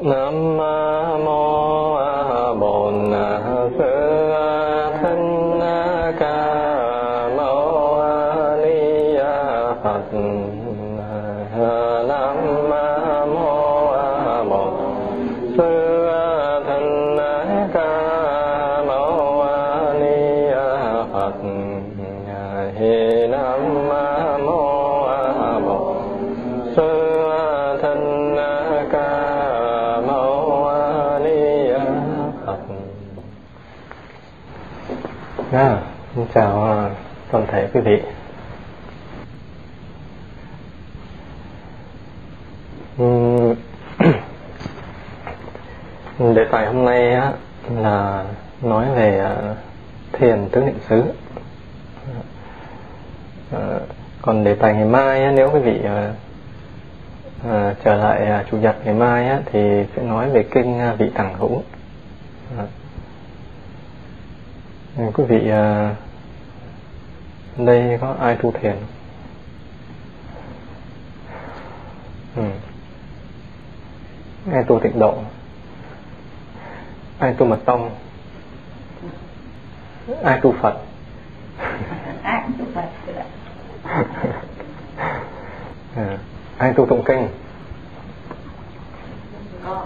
Nam mô chào à, toàn thể quý vị. Đề tài hôm nay á, là nói về à, thiền tứ niệm xứ. À, còn đề tài ngày mai á, nếu quý vị à, trở lại chủ nhật ngày mai á, thì sẽ nói về kinh vị tằng hữu. Quý vị đây có ai tu thiền? Ừ. Ai tu tịnh độ? Ai tu mật tông? Ai tu Phật? ai tu Phật à, ai tu tụng kinh? Có.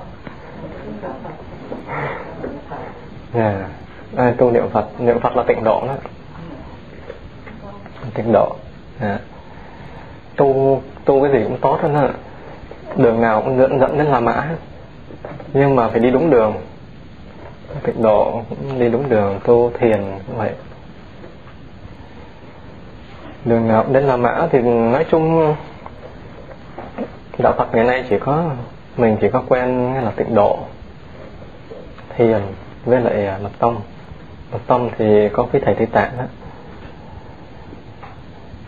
À, ai tu niệm Phật? Niệm Phật là tịnh độ đó. Tịnh độ. À. Tu tu cái gì cũng tốt đó. Đường nào cũng dẫn dẫn đến La Mã. Nhưng mà phải đi đúng đường. Tịnh độ cũng đi đúng đường, tu thiền cũng vậy. Đường nào cũng đến La Mã thì nói chung đạo Phật ngày nay chỉ có mình chỉ có quen là tịnh độ thiền với lại à, mật tông mật tông thì có cái thầy tây tạng đó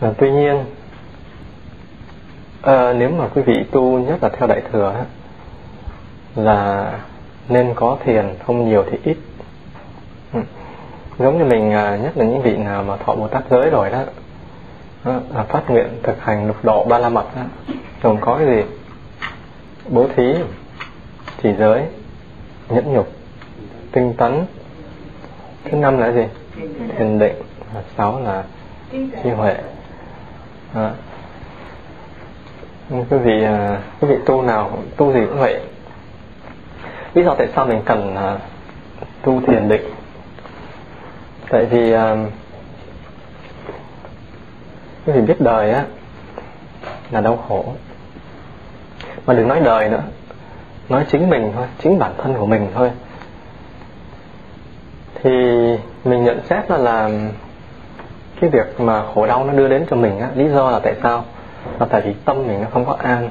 à, tuy nhiên à, nếu mà quý vị tu nhất là theo đại thừa là nên có thiền không nhiều thì ít. Ừ. giống như mình à, nhất là những vị nào mà thọ bồ tát giới rồi đó ờ, à, phát nguyện thực hành lục độ ba la mật đó. gồm có cái gì? Bố thí chỉ giới nhẫn nhục tinh tấn. Thứ năm là gì? Thiền định. Và sáu là trí huệ. Dạ. à. quý vị quý vị tu nào tu gì cũng vậy. Lý do tại sao mình cần à, tu thiền định? Tại vì à, quý vị biết đời á là đau khổ. Mà đừng nói đời nữa. Nói chính mình thôi chính bản thân của mình thôi. Thì mình nhận xét là làm cái việc mà khổ đau nó đưa đến cho mình á lý do là tại sao? Là tại vì tâm mình nó không có an.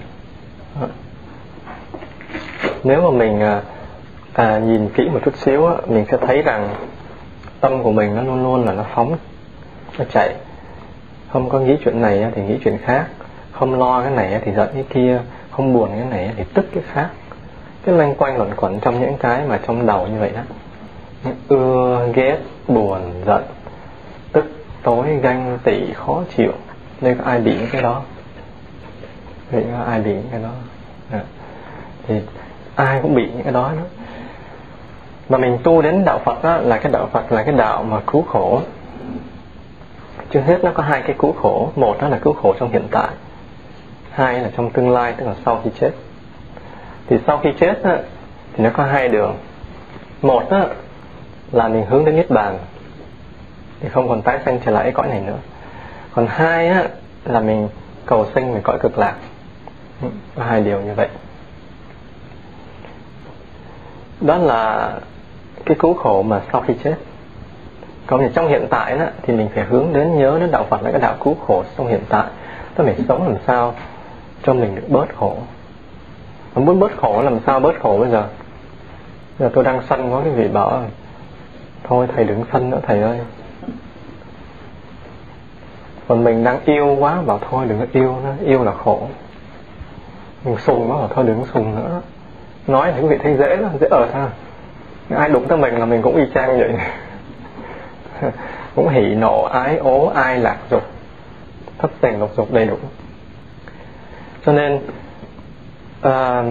Nếu mà mình à, à, nhìn kỹ một chút xíu á, mình sẽ thấy rằng tâm của mình nó luôn luôn là nó phóng nó chạy. Không có nghĩ chuyện này thì nghĩ chuyện khác. Không lo cái này thì giận cái kia. Không buồn cái này thì tức cái khác. Cái loanh quanh luẩn quẩn trong những cái mà trong đầu như vậy đó. Ưa ghét buồn giận tối ganh tị khó chịu nên có ai bị những cái đó? Vậy có ai bị những cái đó? À. thì ai cũng bị những cái đó đó. Mà mình tu đến đạo Phật đó, là cái đạo Phật là cái đạo mà cứu khổ. Trước hết nó có hai cái cứu khổ. Một đó là cứu khổ trong hiện tại hai là trong tương lai tức là sau khi chết. Thì sau khi chết đó, thì nó có hai đường. Một đó là mình hướng đến niết bàn thì không còn tái sanh trở lại cõi này nữa. Còn hai á, là mình cầu sinh về cõi cực lạc. Ừ, có hai điều như vậy. Đó là cái cứu khổ mà sau khi chết. Còn thì trong hiện tại đó, thì mình phải hướng đến nhớ đến đạo Phật là cái đạo cứu khổ trong hiện tại. Tôi phải sống làm sao cho mình được bớt khổ. Mà muốn bớt khổ làm sao bớt khổ bây giờ? Giờ tôi đang sân có cái vị bảo thôi thầy đừng sân nữa thầy ơi còn mình đang yêu quá bảo thôi đừng có yêu nữa. Yêu là khổ. Mình sùng quá bảo thôi đừng có sùng nữa. Nói thì quý vị thấy dễ lắm dễ ở ha ai đụng tới mình là mình cũng y chang vậy. Cũng hỉ nộ ái ố ai lạc dục. Thất tình lục dục đầy đủ. Cho nên à,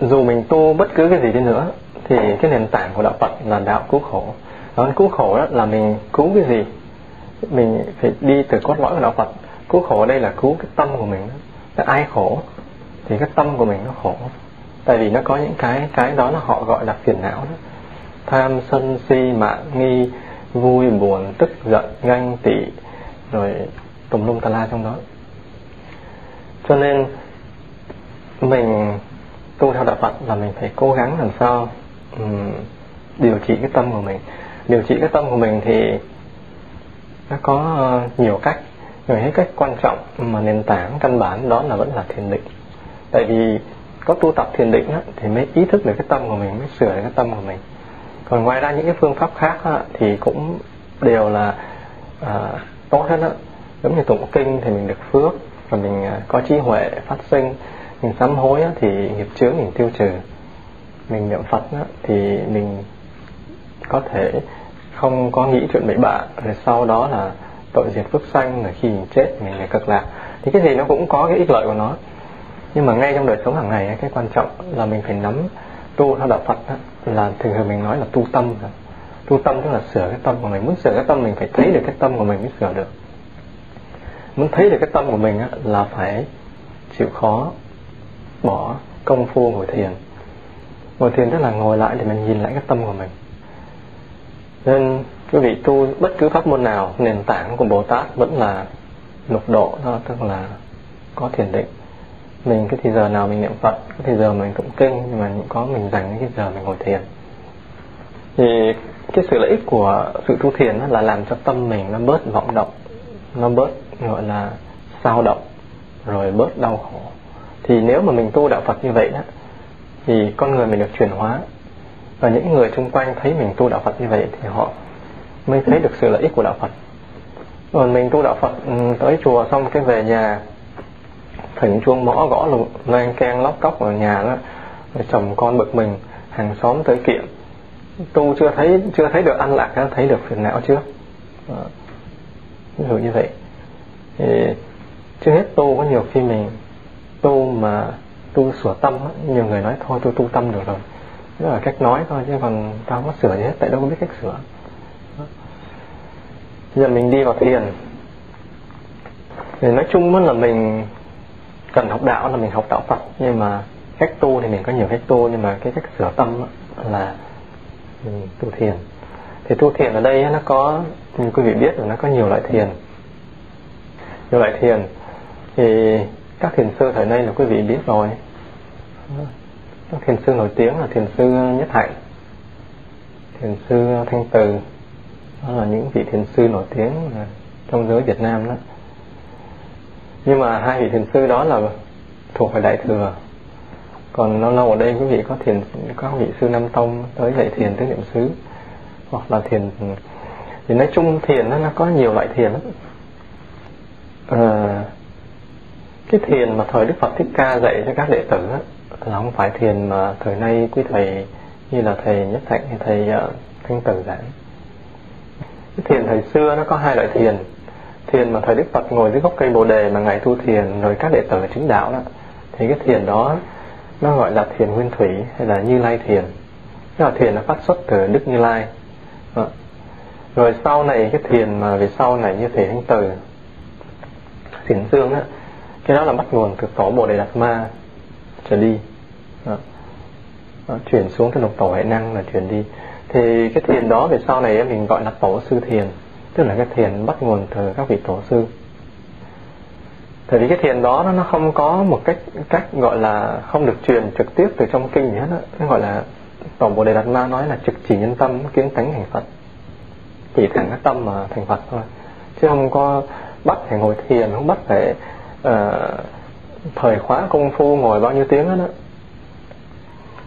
dù mình tu bất cứ cái gì đi nữa thì cái nền tảng của đạo Phật là đạo cứu khổ. Đạo cứu khổ đó là mình cứu cái gì? Mình phải đi từ cốt lõi của đạo Phật. Cứu khổ ở đây là cứu cái tâm của mình là ai khổ thì cái tâm của mình nó khổ. Tại vì nó có những cái cái đó là họ gọi là phiền não đó. Tham sân si mạng nghi vui buồn tức giận ganh tị rồi tùm lum tà la trong đó. Cho nên mình tu theo đạo Phật là mình phải cố gắng làm sao um, điều trị cái tâm của mình. Điều trị cái tâm của mình thì nó có ờ, nhiều cách. Nhưng hết cách quan trọng mà nền tảng căn bản đó là vẫn là thiền định. Tại vì có tu tập thiền định á, thì mới ý thức được cái tâm của mình mới sửa được cái tâm của mình. Còn ngoài ra những cái phương pháp khác á, thì cũng đều là à, tốt hết á. Giống như tụng kinh thì mình được phước và mình à, có trí huệ phát sinh. Mình sám hối á, thì nghiệp chướng mình tiêu trừ. Mình niệm phật á, thì mình có thể không có nghĩ chuyện bậy bạ rồi sau đó là tội diệt phước sanh rồi khi mình chết mình lại cực lạc. Thì cái gì nó cũng có cái ích lợi của nó. Nhưng mà ngay trong đời sống hàng ngày cái quan trọng là mình phải nắm tu theo đạo Phật đó, là thường thường mình nói là tu tâm tu tâm tức là sửa cái tâm của mình. Muốn sửa cái tâm mình phải thấy được cái tâm của mình mới sửa được. Muốn thấy được cái tâm của mình là phải chịu khó bỏ công phu ngồi thiền. Ngồi thiền tức là ngồi lại để mình nhìn lại cái tâm của mình nên quý vị tu bất cứ pháp môn nào, nền tảng của Bồ Tát vẫn là lục độ, đó tức là có thiền định. Mình cái thì giờ nào mình niệm Phật, cái thì giờ mình tụng kinh, nhưng mà cũng có mình dành cái giờ mình ngồi thiền. Thì cái sự lợi ích của sự tu thiền là làm cho tâm mình nó bớt vọng động, nó bớt, gọi là, sao động, rồi bớt đau khổ. Thì nếu mà mình tu đạo Phật như vậy đó, thì con người mình được chuyển hóa và những người xung quanh thấy mình tu đạo Phật như vậy thì họ mới thấy được sự lợi ích của đạo Phật. Còn mình tu đạo Phật ừ, tới chùa xong cái về nhà, thỉnh chuông mõ gõ lục keng lóc cốc ở nhà đó, rồi chồng con bực mình, hàng xóm tới kiện. Tu chưa thấy chưa thấy được ăn lạc, đã thấy được phiền não chưa? ví dụ như vậy. Thì trước hết tu, có nhiều khi mình tu mà tu sửa tâm nhiều người nói, thôi tôi tu tâm được rồi đó là cách nói thôi, chứ còn tao không có sửa gì hết, tại đâu có biết cách sửa. Bây giờ mình đi vào thiền. Thì nói chung là mình cần học đạo là mình học đạo Phật, nhưng mà cách tu thì mình có nhiều cách tu, nhưng mà cái cách sửa tâm là mình tu thiền. Thì tu thiền ở đây nó có, như quý vị biết là nó có nhiều loại thiền. Nhiều loại thiền. Thì các thiền sư thời nay là quý vị biết rồi các thiền sư nổi tiếng là thiền sư nhất hạnh thiền sư thanh từ. Đó là những vị thiền sư nổi tiếng trong giới Việt Nam đó. Nhưng mà hai vị thiền sư đó là thuộc về đại thừa. Còn lâu lâu ở đây quý vị có thiền có vị sư nam tông tới dạy thiền tứ niệm xứ. Hoặc là thiền thì nói chung thiền nó, có nhiều loại thiền lắm. À, cái thiền mà thời đức phật thích ca dạy cho các đệ tử đó, là không phải thiền mà thời nay quý thầy như là thầy nhất thạnh hay thầy ờ, uh, thanh tử giảng cái thiền thời xưa nó có hai loại thiền. Thiền mà thời đức phật ngồi dưới gốc cây bồ đề mà ngài tu thiền rồi các đệ tử chứng đạo đó thì cái thiền đó nó gọi là thiền nguyên thủy hay là như lai thiền. Cái là thiền nó phát xuất từ đức như lai. Đó. rồi sau này cái thiền mà về sau này như thể thanh từ thiền dương á cái đó là bắt nguồn từ tổ bồ đề đạt ma trở đi. Đó. Đó, chuyển xuống cái lục tổ hệ năng là chuyển đi. Thì cái thiền đó về sau này mình gọi là tổ sư thiền tức là cái thiền bắt nguồn từ các vị tổ sư. Tại vì cái thiền đó nó không có một cách cách gọi là không được truyền trực tiếp từ trong kinh gì hết đó. nó gọi là tổng bồ đề đạt ma nói là trực chỉ nhân tâm kiến tánh thành phật. Chỉ thẳng cái tâm mà thành phật thôi. Chứ không có bắt phải ngồi thiền không bắt phải uh, thời khóa công phu ngồi bao nhiêu tiếng hết á.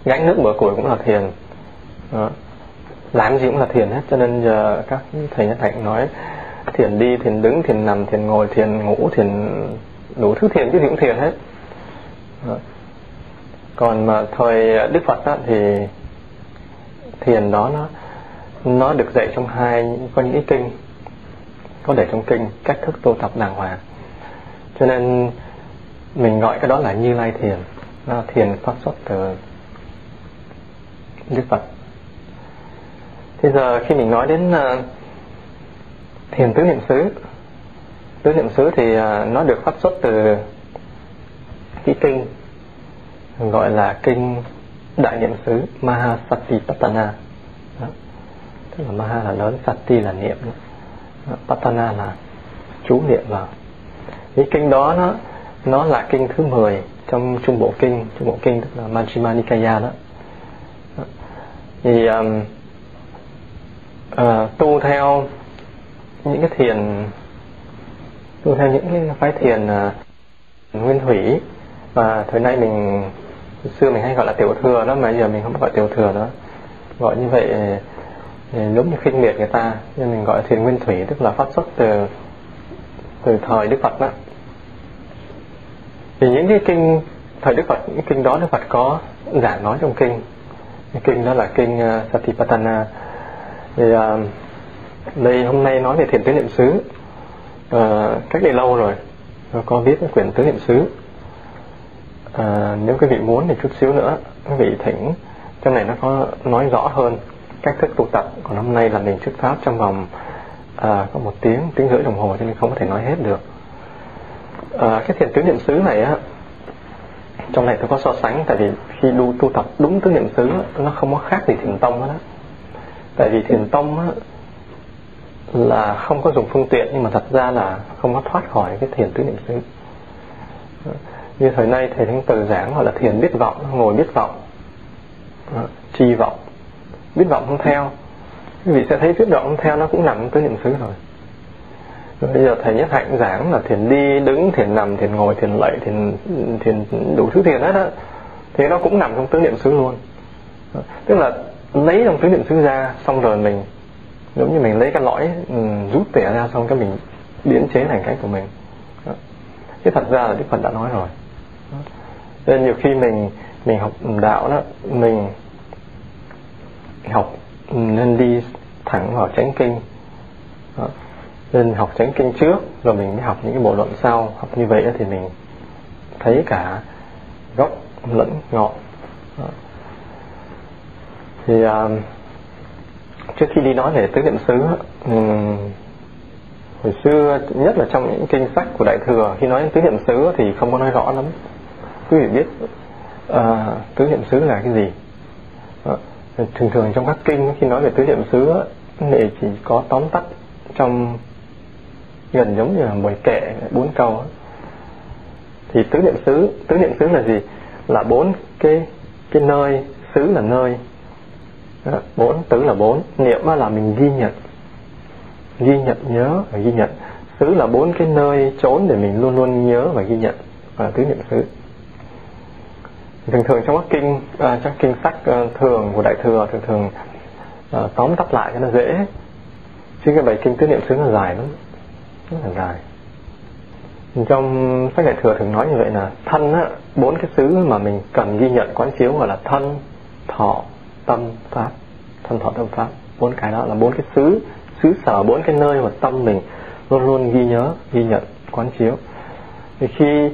Gánh nước bữa củi cũng là thiền. Đó. Làm gì cũng là thiền hết cho nên giờ các thầy nhất hạnh nói thiền đi thiền đứng thiền nằm thiền ngồi thiền ngủ thiền đủ thứ thiền chứ gì cũng thiền hết. Còn mà thời đức phật đó, thì thiền đó nó nó được dạy trong hai có những cái kinh. Có để trong kinh cách thức tu tập đàng hoàng. Cho nên mình gọi cái đó là như lai thiền. Nó thiền phát xuất từ đức phật. Thế giờ khi mình nói đến uh, thiền tứ niệm xứ tứ niệm xứ thì uh, nó được phát xuất từ cái kinh gọi là kinh đại niệm xứ Mahasatipatthana. Đó. tức là Maha là lớn Sati là niệm. Đó. Patana là chú niệm vào. Cái kinh đó nó nó là kinh thứ 10 trong trung bộ kinh trung bộ kinh tức là Majjhima Nikaya đó, thì um, uh, tu theo những cái thiền tu theo những cái phái thiền uh, nguyên thủy. Và thời nay mình xưa mình hay gọi là tiểu thừa đó mà giờ mình không gọi tiểu thừa nữa. Gọi như vậy giống như khinh miệt người ta nên mình gọi thiền nguyên thủy tức là phát xuất từ từ thời đức phật đó thì những cái kinh thời đức phật những kinh đó đức phật có giảng nói trong kinh. Cái kinh đó là kinh uh, satipatthana. Thì uh, đây hôm nay nói về thiền tứ niệm xứ. Uh, cách đây lâu rồi có viết cái quyển tứ niệm xứ. À, nếu quý vị muốn thì chút xíu nữa quý vị thỉnh trong này nó có nói rõ hơn cách thức tu tập. Còn hôm nay là mình xuất pháp trong vòng à, có một tiếng tiếng rưỡi đồng hồ cho nên không có thể nói hết được à, cái thiền tứ niệm xứ này á trong này tôi có so sánh tại vì khi đu tu tập đúng tứ niệm xứ nó không có khác gì thiền tông đó tại vì thiền tông á, là không có dùng phương tiện nhưng mà thật ra là không có thoát khỏi cái thiền tứ niệm xứ. Như thời nay thầy thánh từ giảng gọi là thiền biết vọng ngồi biết vọng ờ, chi vọng. Biết vọng không theo. Quý vị sẽ thấy biết vọng không theo nó cũng nằm tứ niệm xứ rồi bây giờ thầy nhất hạnh giảng là thiền đi, đứng, thiền nằm, thiền ngồi, thiền lạy, thiền thiền đủ thứ thiền hết á. Thì nó cũng nằm trong tứ niệm xứ luôn. Tức là lấy trong tứ niệm xứ ra, xong rồi mình, giống như mình lấy cái lõi ừ, rút tỉa ra xong cái mình biến chế thành cái của mình. Chứ thật ra là đức phật đã nói rồi. Nên nhiều khi mình mình học đạo đó, mình học ừ, nên đi thẳng vào chánh kinh. Đó nên học chánh kinh trước rồi mình mới học những cái bộ luận sau. Học như vậy thì mình thấy cả gốc lẫn ngọn. Thì uh, trước khi đi nói về tứ niệm xứ um, hồi xưa nhất là trong những kinh sách của đại thừa khi nói đến tứ niệm xứ thì không có nói rõ lắm. Quý vị biết uh, tứ niệm xứ là cái gì? Uh, thường thường trong các kinh khi nói về tứ niệm xứ thì chỉ có tóm tắt trong gần giống như là mười kệ bốn câu thì tứ niệm xứ tứ niệm xứ là gì? Là bốn cái cái nơi xứ là nơi. Bốn tứ là bốn. Niệm là mình ghi nhận. Ghi nhận nhớ và ghi nhận. Xứ là bốn cái nơi trốn để mình luôn luôn nhớ và ghi nhận. Và tứ niệm xứ. Thường thường trong các kinh à, trong kinh sách à, thường của đại thừa thường thường à, tóm tắt lại cho nó dễ. Chứ cái bài kinh tứ niệm xứ nó dài lắm rất là dài. Trong sách đại thừa thường nói như vậy là thân á bốn cái xứ mà mình cần ghi nhận quán chiếu gọi là thân thọ tâm pháp. Thân thọ tâm pháp. Bốn cái đó là bốn cái xứ xứ sở bốn cái nơi mà tâm mình luôn luôn ghi nhớ ghi nhận quán chiếu. Thì khi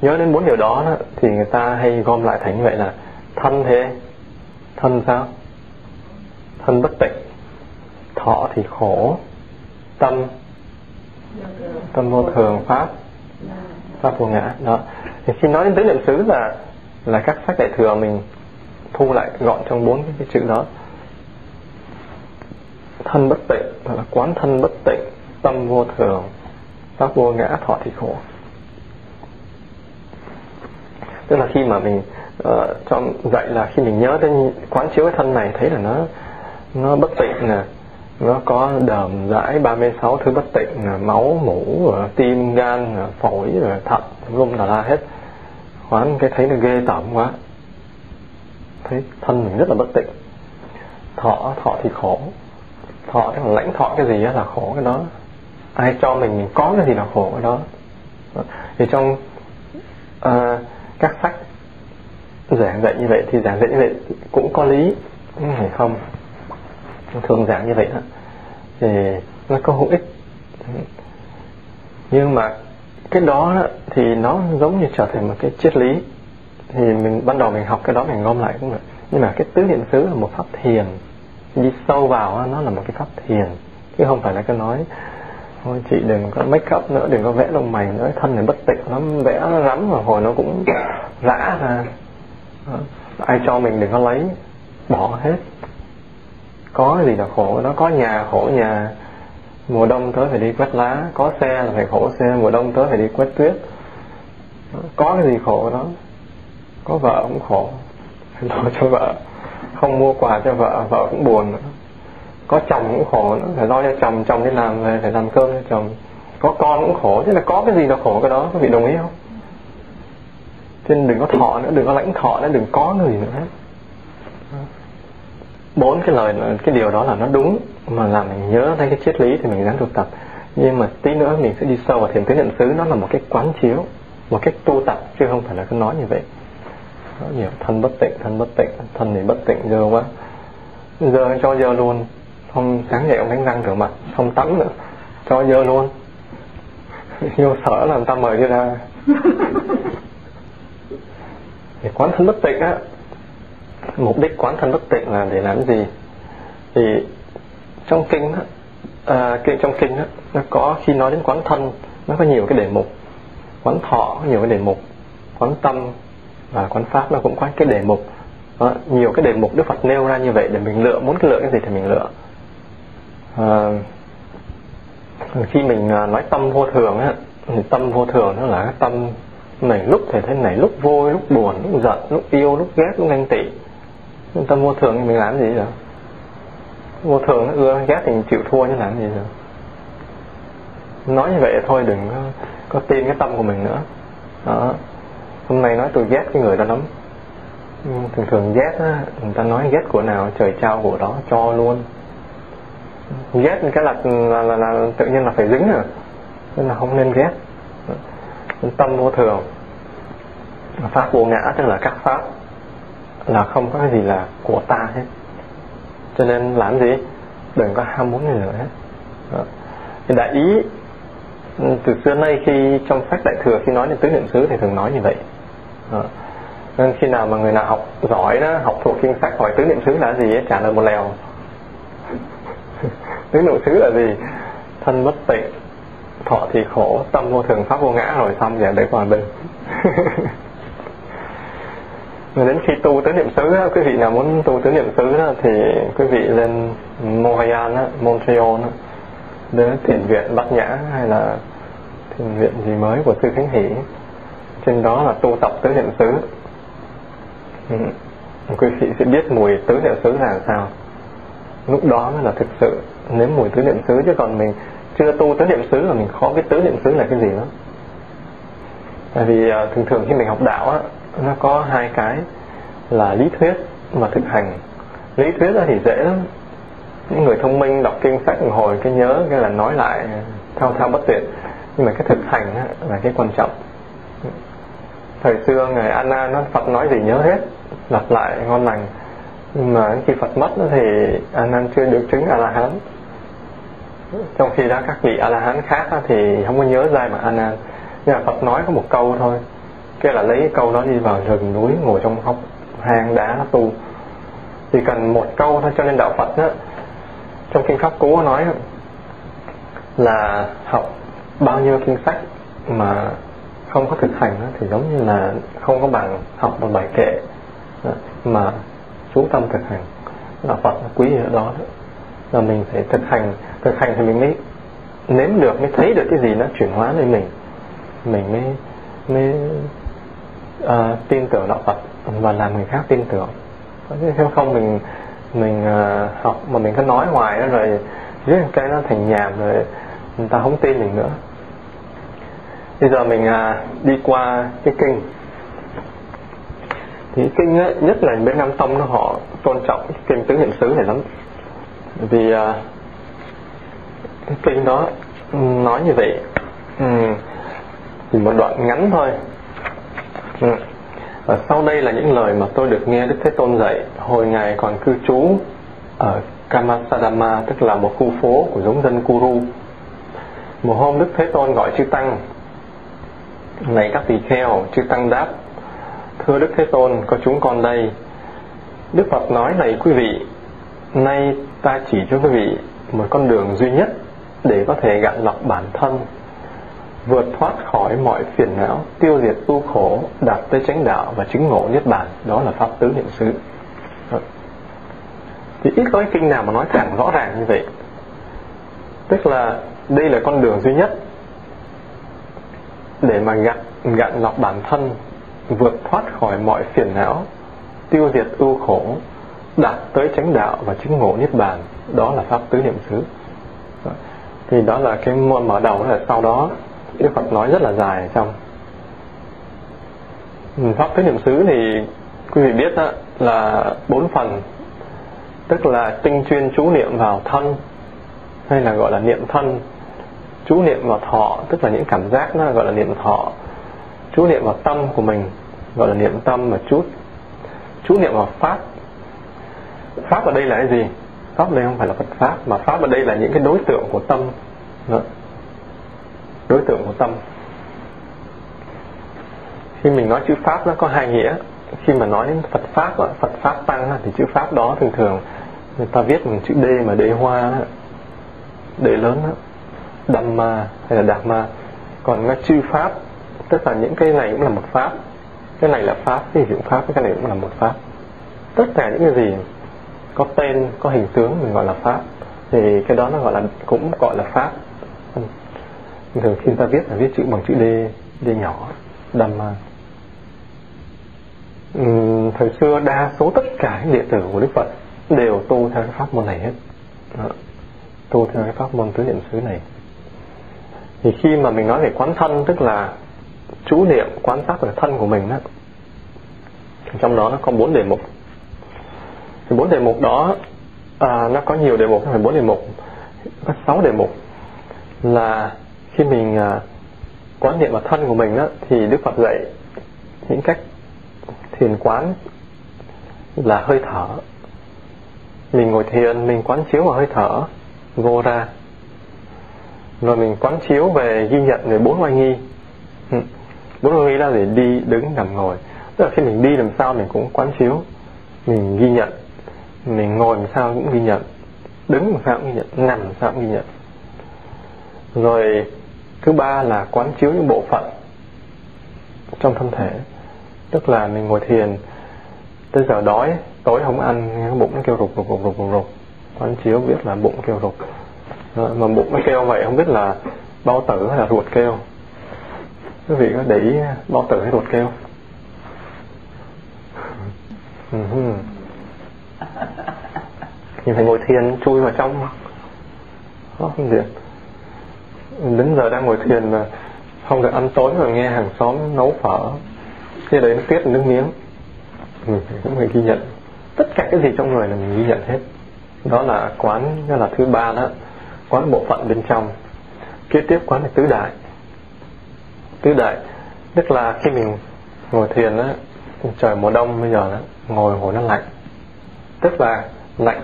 nhớ đến bốn điều đó, đó thì người ta hay gom lại thành như vậy là thân thế thân sao thân bất tịnh thọ thì khổ tâm tâm vô thường pháp. Pháp vô ngã. Đó. Thì khi nói đến tứ niệm xứ là là các sách đại thừa mình thu lại gọn trong bốn cái, cái chữ đó. Thân bất tịnh là quán thân bất tịnh tâm vô thường pháp vô ngã thọ thì khổ. Tức là khi mà mình ờ, uh, trong dạy là khi mình nhớ đến quán chiếu cái thân này thấy là nó nó bất tịnh nè nó có đờm dãi 36 thứ bất tịnh à, máu mũ à, tim gan à, phổi thận lung là la hết. Quán cái thấy nó ghê tởm quá. Thấy thân mình rất là bất tịnh. Thọ thọ thì khổ. Thọ tức là lãnh thọ cái gì là khổ cái đó. Ai cho mình mình có cái gì là khổ cái đó. Thì trong uh, các sách giảng dạy như vậy thì giảng dạy như vậy cũng có lý nhưng phải không? Thường giảng như vậy đó, thì nó có hữu ích. Nhưng mà cái đó thì nó giống như trở thành một cái triết lý. Thì mình, ban đầu mình học cái đó mình gom lại cũng được. Nhưng mà cái tứ niệm xứ là một pháp thiền. Đi sâu vào nó là một cái pháp thiền. Chứ không phải là cái nói thôi chị đừng có make up nữa, đừng có vẽ lông mày nữa, thân này bất tịnh lắm, vẽ nó rắm rồi hồi nó cũng rã ra. Ai cho mình đừng có lấy, bỏ hết có gì là khổ nó có nhà khổ nhà, mùa đông tới phải đi quét lá. Có xe là phải khổ xe, mùa đông tới phải đi quét tuyết. Có cái gì khổ đó? Có vợ cũng khổ. Phải lo cho vợ. Không mua quà cho vợ vợ cũng buồn nữa. Có chồng cũng khổ nữa. Phải lo cho chồng chồng đi làm về phải làm cơm cho chồng. Có con cũng khổ. Thế là có cái gì là khổ cái đó? Có vị đồng ý không? Cho nên đừng có thọ nữa, đừng có lãnh thọ nữa, đừng có người nữa hết bốn cái lời cái điều đó là nó đúng mà làm mình nhớ thấy cái triết lý thì mình dám thực tập. Nhưng mà tí nữa mình sẽ đi sâu vào thiền tứ nhận xứ nó là một cái quán chiếu một cách tu tập chứ không phải là cứ nói như vậy. Nói nhiều thân bất tịnh thân bất tịnh thân thì bất tịnh dơ quá. Dơ cho dơ luôn không sáng dậy ông đánh răng rửa mặt không tắm nữa cho dơ luôn. Vô sở làm ta mời đi ra. Thì quán thân bất tịnh á mục đích quán thân bất tịnh là để làm gì? Thì trong kinh á à, trong kinh á nó có khi nói đến quán thân nó có nhiều cái đề mục. Quán thọ có nhiều cái đề mục. Quán tâm và quán pháp nó cũng có cái đề mục. Đó, nhiều cái đề mục đức phật nêu ra như vậy để mình lựa muốn cái lựa cái gì thì mình lựa. À, khi mình à, nói tâm vô thường á thì tâm vô thường nó là cái tâm này lúc thì thế này lúc vui lúc buồn lúc giận lúc yêu lúc ghét lúc ganh tị tâm vô thường thì mình làm gì rồi vô thường nó ưa ghét thì mình chịu thua chứ làm gì rồi nói như vậy thôi đừng có, có tin cái tâm của mình nữa. Đó. Hôm nay nói tôi ghét cái người đó lắm. Thường thường ghét á người ta nói ghét của nào trời trao của đó cho luôn. Ghét cái là là, là, là tự nhiên là phải dính à. rồi nên là không nên ghét. Tâm vô thường pháp vô ngã tức là các pháp là không có cái gì là của ta hết. Cho nên làm gì? Đừng có ham muốn gì nữa. Hết đó. thì đại ý ừ, từ xưa nay khi trong sách đại thừa khi nói đến tứ niệm xứ thì thường nói như vậy. Đó. nên khi nào mà người nào học giỏi đó học thuộc kinh sách hỏi tứ niệm xứ là gì ấy, trả lời một lèo. Tứ niệm xứ là gì? Thân bất tịnh thọ thì khổ tâm vô thường pháp vô ngã rồi xong giờ đấy còn đừng rồi đến khi tu tứ niệm xứ quý vị nào muốn tu tứ niệm xứ thì quý vị lên Montreal Montreal đến thiền viện Bát Nhã hay là thiền viện gì mới của sư Khánh Hỷ. Trên đó là tu tập tứ niệm xứ. Ừ. quý vị sẽ biết mùi tứ niệm xứ là sao. Lúc đó mới là thực sự nếm mùi tứ niệm xứ, chứ còn mình chưa tu tứ niệm xứ là mình khó biết tứ niệm xứ là cái gì đó. Tại vì à, thường thường khi mình học đạo á nó có hai cái là lý thuyết và thực hành. Lý thuyết thì dễ lắm. Những người thông minh đọc kinh sách một hồi cái nhớ cái là nói lại thao thao bất tuyệt. Nhưng mà cái thực hành là cái quan trọng. Thời xưa ngày Anna nó Phật nói gì nhớ hết, lặp lại ngon lành. Nhưng mà khi Phật mất thì Anna chưa được chứng A La Hán trong khi đó các vị A La Hán khác thì không có nhớ ra mà Anna. Nhưng mà Phật nói có một câu thôi cái là lấy cái câu đó đi vào rừng núi ngồi trong hốc hang đá tu. Chỉ cần một câu thôi cho nên đạo Phật đó, trong kinh pháp cú nói là học bao nhiêu kinh sách mà không có thực hành đó, thì giống như là không có bằng học một bài kệ đó, mà chú tâm thực hành. Đạo Phật quý ở đó, đó. Là mình phải thực hành thực hành thì mình mới nếm được mới thấy được cái gì nó chuyển hóa lên mình. Mình mới mới uh, tin tưởng đạo Phật và làm người khác tin tưởng. Nếu không mình mình uh, học mà mình cứ nói hoài đó rồi riết cái nó thành nhàm rồi người ta không tin mình nữa. Bây giờ mình uh, đi qua cái kinh. Thì kinh ấy, nhất là bên Nam Tông nó họ tôn trọng kinh tứ niệm xứ này lắm. Vì uh, cái kinh đó nói như vậy. Um, chỉ một đoạn ngắn thôi ừ. và sau đây là những lời mà tôi được nghe Đức Thế Tôn dạy hồi ngài còn cư trú ở Kamasadama, tức là một khu phố của giống dân Kuru một hôm Đức Thế Tôn gọi chư Tăng, này các tỳ kheo, chư Tăng đáp, thưa Đức Thế Tôn, có chúng con đây Đức Phật nói này quý vị, nay ta chỉ cho quý vị một con đường duy nhất để có thể gạn lọc bản thân vượt thoát khỏi mọi phiền não, tiêu diệt tu khổ, đạt tới chánh đạo và chứng ngộ niết bàn. Đó là pháp tứ niệm xứ. Thì ít có cái kinh nào mà nói thẳng rõ ràng như vậy. Tức là đây là con đường duy nhất để mà gặn gặn lọc bản thân, vượt thoát khỏi mọi phiền não, tiêu diệt ưu khổ, đạt tới chánh đạo và chứng ngộ niết bàn. Đó là pháp tứ niệm xứ. Thì đó là cái mở đầu là sau đó Đức Phật nói rất là dài trong. Ừ, pháp thế niệm xứ thì quý vị biết đó, là bốn phần. Tức là tinh chuyên chú niệm vào thân hay là gọi là niệm thân. Chú niệm vào thọ tức là những cảm giác nó gọi là niệm thọ. Chú niệm vào tâm của mình gọi là niệm tâm mà chút chú niệm vào pháp. Pháp ở đây là cái gì? Pháp đây không phải là phật pháp mà pháp ở đây là những cái đối tượng của tâm. Đó đối tượng của tâm. Khi mình nói chữ pháp nó có hai nghĩa. Khi mà nói đến phật pháp phật pháp tăng thì chữ pháp đó thường thường người ta viết bằng chữ d mà d hoa d lớn đó Dhamma hay là Dhamma còn nó chư pháp, tức là những cái này cũng là một pháp, cái này là pháp, cái dụng pháp, cái này cũng là một pháp. Tất cả những cái gì có tên, có hình tướng mình gọi là pháp, thì cái đó nó gọi là, cũng gọi là pháp thường khi ta viết là viết chữ bằng chữ D D nhỏ Dhamma uhm, thời xưa đa số tất cả những đệ tử của Đức Phật đều tu theo cái pháp môn này hết. Đó. tu theo cái pháp môn tứ niệm xứ này. Thì khi mà mình nói về quán thân tức là chú niệm quan sát về thân của mình đó trong đó nó có bốn đề mục. Thì bốn đề mục đó à, nó có nhiều đề mục không phải bốn đề mục. Có sáu đề mục là khi mình à, quán niệm vào thân của mình đó, thì Đức Phật dạy những cách thiền quán là hơi thở. Mình ngồi thiền mình quán chiếu vào hơi thở vô ra. Rồi mình quán chiếu về ghi nhận về bốn oai nghi. Ừ. Bốn oai nghi là để đi đứng nằm ngồi. Tức là khi mình đi làm sao mình cũng quán chiếu mình ghi nhận. Mình ngồi làm sao cũng ghi nhận. Đứng làm sao cũng ghi nhận nằm làm sao cũng ghi nhận. Rồi thứ ba là quán chiếu những bộ phận trong thân thể. Tức là mình ngồi thiền, tới giờ đói, tối không ăn cái bụng nó kêu rục rục rục rục rục quán chiếu biết là bụng kêu rục ờ, mà bụng nó kêu vậy không biết là bao tử hay là ruột kêu. Quý vị có để ý bao tử hay ruột kêu? Ừ Nhìn thấy phải ngồi thiền, chui vào trong. Không được đến giờ đang ngồi thiền mà không được ăn tối mà nghe hàng xóm nấu phở. Thế đấy nó tiết nước miếng. Mình cũng phải ghi nhận. Tất cả cái gì trong người là mình ghi nhận hết. Đó là quán đó là thứ ba đó. Quán bộ phận bên trong. Kế tiếp quán là tứ đại. Tứ đại tức là khi mình ngồi thiền á trời mùa đông bây giờ đó, ngồi ngồi nó lạnh. Tức là lạnh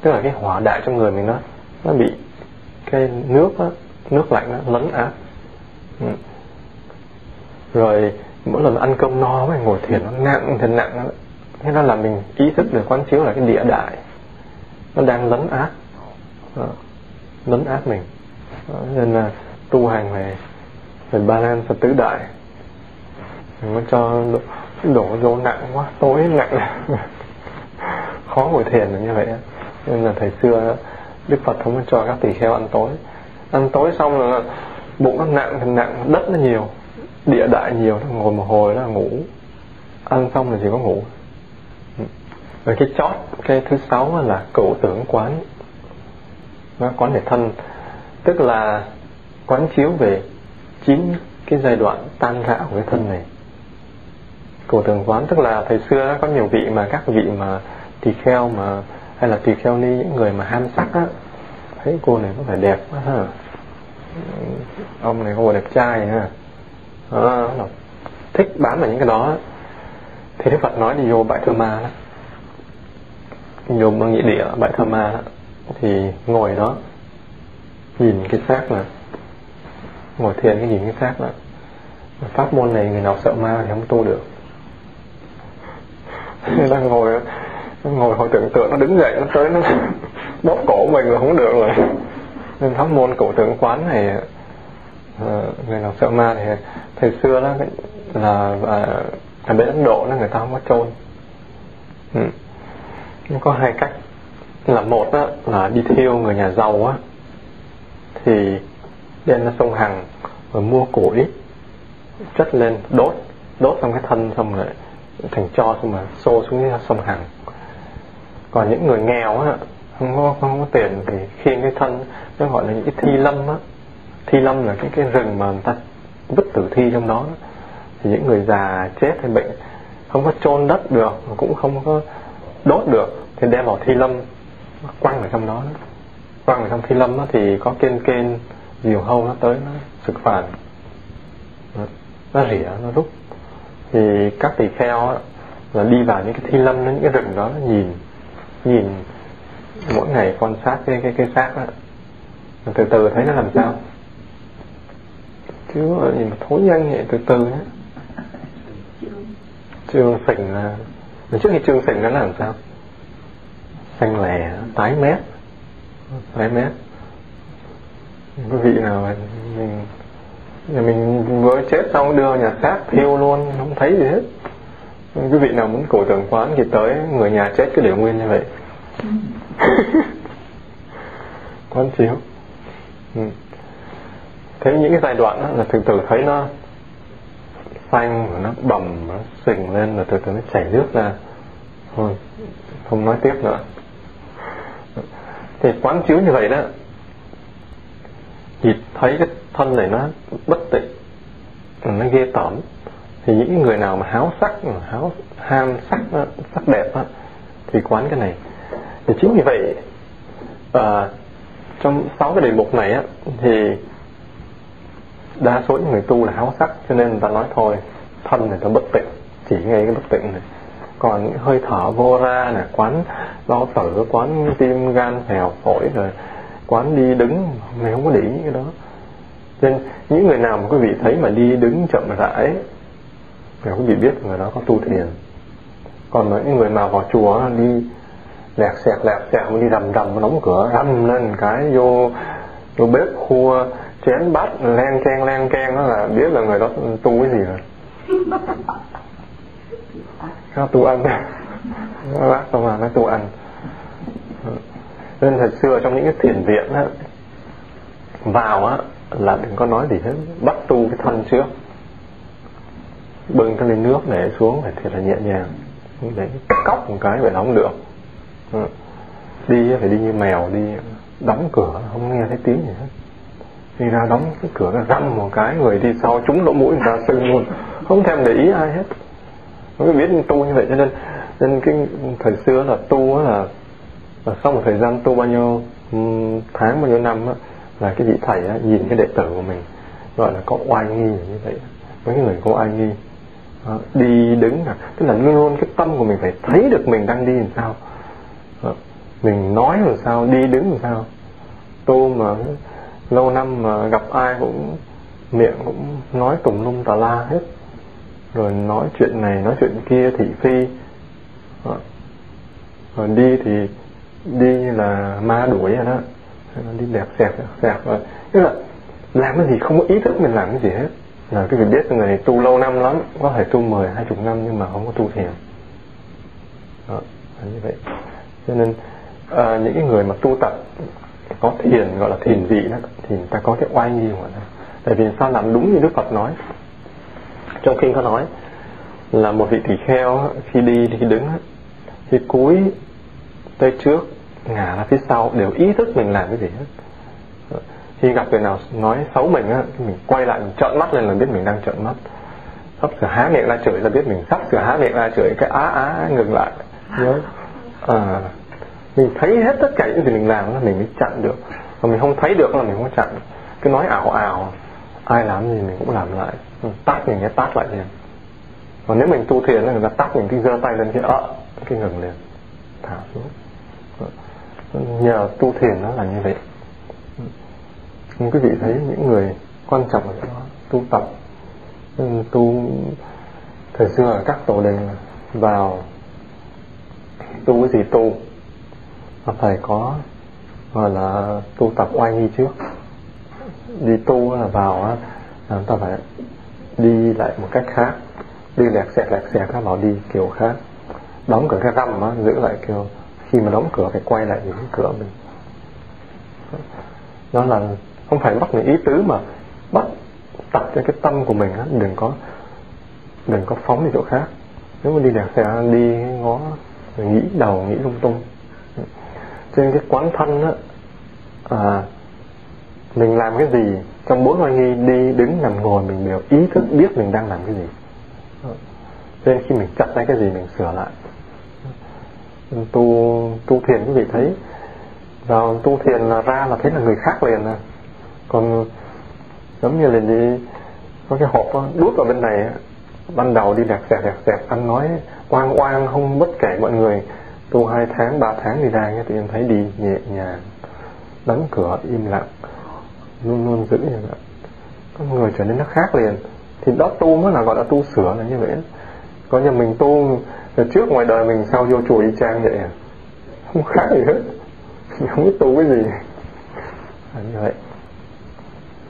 tức là cái hỏa đại trong người mình nó nó bị cái nước á nước lạnh nó lấn áp ừ. rồi mỗi lần ăn cơm no mới ngồi thiền nó nặng thật nặng đó. thế đó là mình ý thức được quán chiếu là cái địa đại. Nó đang lấn áp đó. Lấn áp mình. Đó, nên là tu hành về về ba lan phật tứ đại. Đừng có cho đổ, đổ vô nặng quá tối nặng. Khó ngồi thiền là như vậy nên là thời xưa đức phật không có cho các tỳ kheo ăn tối ăn tối xong là bụng nó nặng thì nặng, đất nó nhiều, địa đại nhiều, nó ngồi một hồi nó ngủ. Ăn xong là chỉ có ngủ. Rồi cái chót, cái thứ sáu là cựu tưởng quán. Nó quán thể thân. Tức là quán chiếu về chín cái giai đoạn tan rã của cái thân này. Cổ tưởng quán tức là thời xưa có nhiều vị mà, các vị mà tỳ kheo mà, hay là tỳ kheo ni, những người mà ham sắc á thấy cô này có vẻ đẹp quá ha. Ông này có đẹp trai ha. À, thích bám vào những cái đó. Thì Đức Phật nói đi vô bãi thơ ma đó. Vô nghĩa địa bãi thơ ma đó. Thì ngồi đó nhìn cái xác là ngồi thiền cái nhìn cái xác là pháp môn này người nào sợ ma thì không tu được. Đang ngồi ngồi hồi tưởng tượng nó đứng dậy nó tới nó bóp cổ mình là không được rồi. Nên pháp môn cổ tướng quán này uh, người nào sợ ma thì thời xưa đó là à, uh, ở bên ấn độ là người ta không có chôn. Ừ. có hai cách. Là một đó là đi theo người nhà giàu á thì đem ra sông hằng rồi mua củi chất lên đốt đốt xong cái thân xong rồi thành cho xong rồi xô xuống cái sông hằng. Còn những người nghèo á không có không có tiền thì khi cái thân nó gọi là những cái thi lâm á. Thi lâm là cái cái rừng mà người ta vứt tử thi trong đó. Thì những người già chết hay bệnh không có chôn đất được cũng không có đốt được thì đem vào thi lâm quăng ở trong đó. Quăng ở trong thi lâm đó, thì có kên kên diều hâu nó tới nó sực phản nó rỉa nó rút. Thì các tỳ kheo á, là đi vào những cái thi lâm những cái rừng đó nhìn nhìn mỗi ngày quan sát cái cái cái xác đó. Từ từ thấy nó làm sao? Chứ nhìn mà thối nhanh vậy? Từ từ nhé. Trương sình là trước khi trương sình nó làm sao? Xanh lè, tái mét. Tái mét. Quý vị nào mình mình vừa chết xong đưa nhà xác thiêu luôn, không thấy gì hết. Quý vị nào muốn cổ tưởng quán thì tới người nhà chết cứ để nguyên như vậy. Ừ. quán chiếu. Ừ. thế những cái giai đoạn đó là từ từ thấy nó xanh và nó bầm nó sình lên là từ từ nó chảy nước ra. Thôi không nói tiếp nữa. Thì quán chiếu như vậy đó thì thấy cái thân này nó bất tịnh nó ghê tởm. Thì những người nào mà háo sắc háo ham sắc sắc đẹp đó, thì quán cái này thì chính vì vậy à, trong sáu cái đề mục này á, thì đa số những người tu là háo sắc cho nên người ta nói thôi thân này ta bất tịnh chỉ ngay cái bất tịnh này. Còn những hơi thở vô ra là quán lo tử quán tim gan phèo phổi rồi quán đi đứng mình không có để ý cái đó. Nên những người nào mà quý vị thấy mà đi đứng chậm rãi thì quý vị biết người đó có tu thiền. Còn những người nào vào chùa đi lẹt xẹt lẹt xẹt đi rầm rầm, đóng cửa, rầm lên cái, vô vô bếp, khua, chén bát, len keng len keng, đó là biết là người đó tu cái gì rồi. Nó tu ăn. Nó bác xong là nó tu ăn. Nên thật xưa trong những cái thiền viện á, vào á, là đừng có nói gì hết, bắt tu cái thân trước. Bưng cái ly nước để xuống phải thiệt là nhẹ nhàng. Để cóc một cái vậy là không được. Ừ. đi phải đi như mèo đi đóng cửa không nghe thấy tiếng gì hết. Đi ra đóng cái cửa ra răng một cái người đi sau trúng lỗ mũi người ta sưng luôn. Không thèm để ý ai hết. Mới biết tu như vậy cho nên nên cái thời xưa là tu là, là sau một thời gian tu bao nhiêu ừ, tháng bao nhiêu năm á, là cái vị thầy á, nhìn cái đệ tử của mình gọi là có oai nghi như vậy. Mấy người có oai nghi. Đi đứng là tức là luôn luôn cái tâm của mình phải thấy được mình đang đi làm sao mình nói làm sao đi đứng làm sao. Tu mà lâu năm mà gặp ai cũng miệng cũng nói tùm lum tà la hết. Rồi nói chuyện này nói chuyện kia thị phi rồi ờ. ờ, đi thì đi như là ma đuổi rồi đó. Đi đẹp xẹp xẹp. Rồi tức là làm cái gì không có ý thức mình làm cái gì hết. Là cái việc biết người này tu lâu năm lắm có thể tu mười hai chục năm nhưng mà không có tu thiền. Đó, là như vậy. Cho nên à, những cái người mà tu tập có thiền gọi là thiền vị đó thì người ta có cái oai nghi của nó. Tại vì sao làm đúng như đức phật nói? Trong kinh có nói là một vị tỳ kheo khi đi thì đứng thì cúi tới trước ngả ra phía sau đều ý thức mình làm cái gì hết. Khi gặp người nào nói xấu mình á mình quay lại mình trợn mắt lên là biết mình đang trợn mắt. Sắp sửa há miệng ra chửi là biết mình sắp sửa há miệng ra chửi cái á á ngừng lại. Nhớ. À, mình thấy hết tất cả những gì mình làm là mình mới chặn được. Còn mình không thấy được là mình không chặn cứ nói ảo ảo, ai làm gì mình cũng làm lại. Ừ, tắt mình cái tắt lại liền. Còn nếu mình tu thiền là người ta tắt mình, cái giơ tay lên cái ợ ờ, cái ngừng liền. Thả xuống. Ừ, nhờ tu thiền nó là như vậy. Ừ. Nhưng quý vị thấy, những người quan trọng ở đó tu tập. Tu thời xưa ở các tổ đình vào tu cái gì tu mà phải có, gọi là tu tập oai nghi trước. Đi tu là vào á, là ta phải đi lại một cách khác. Đi lẹt xẹt lẹt xẹt các bảo đi kiểu khác. Đóng cửa cái răm á, giữ lại kiểu khi mà đóng cửa phải quay lại những cửa mình. Đó là không phải bắt mình ý tứ mà bắt tập cho cái tâm của mình á, đừng có đừng có phóng đi chỗ khác. Nếu mà đi lẹt xe đi ngó nghĩ đầu, nghĩ lung tung trên cái quán thân á à, mình làm cái gì trong bốn hoài nghi đi đứng nằm ngồi mình đều ý thức biết mình đang làm cái gì. Cho nên khi mình chặt ra cái gì mình sửa lại. Tu tu thiền quý vị thấy vào tu thiền là ra là thấy là người khác liền à. Còn giống như là đi có cái hộp đó, đút vào bên này ban đầu đi đẹp dẹp đẹp dẹp ăn nói oang oang không bất kể mọi người tu hai tháng, ba tháng đi ra nghe thì em thấy đi nhẹ nhàng, đóng cửa im lặng, luôn luôn giữ như vậy con người trở nên nó khác liền. Thì đó, tu mới là gọi là tu sửa là như vậy có nhà mình tu trước ngoài đời mình, sau vô chùa đi trang vậy à. Không khác gì hết. Không biết tu cái gì. Là như vậy.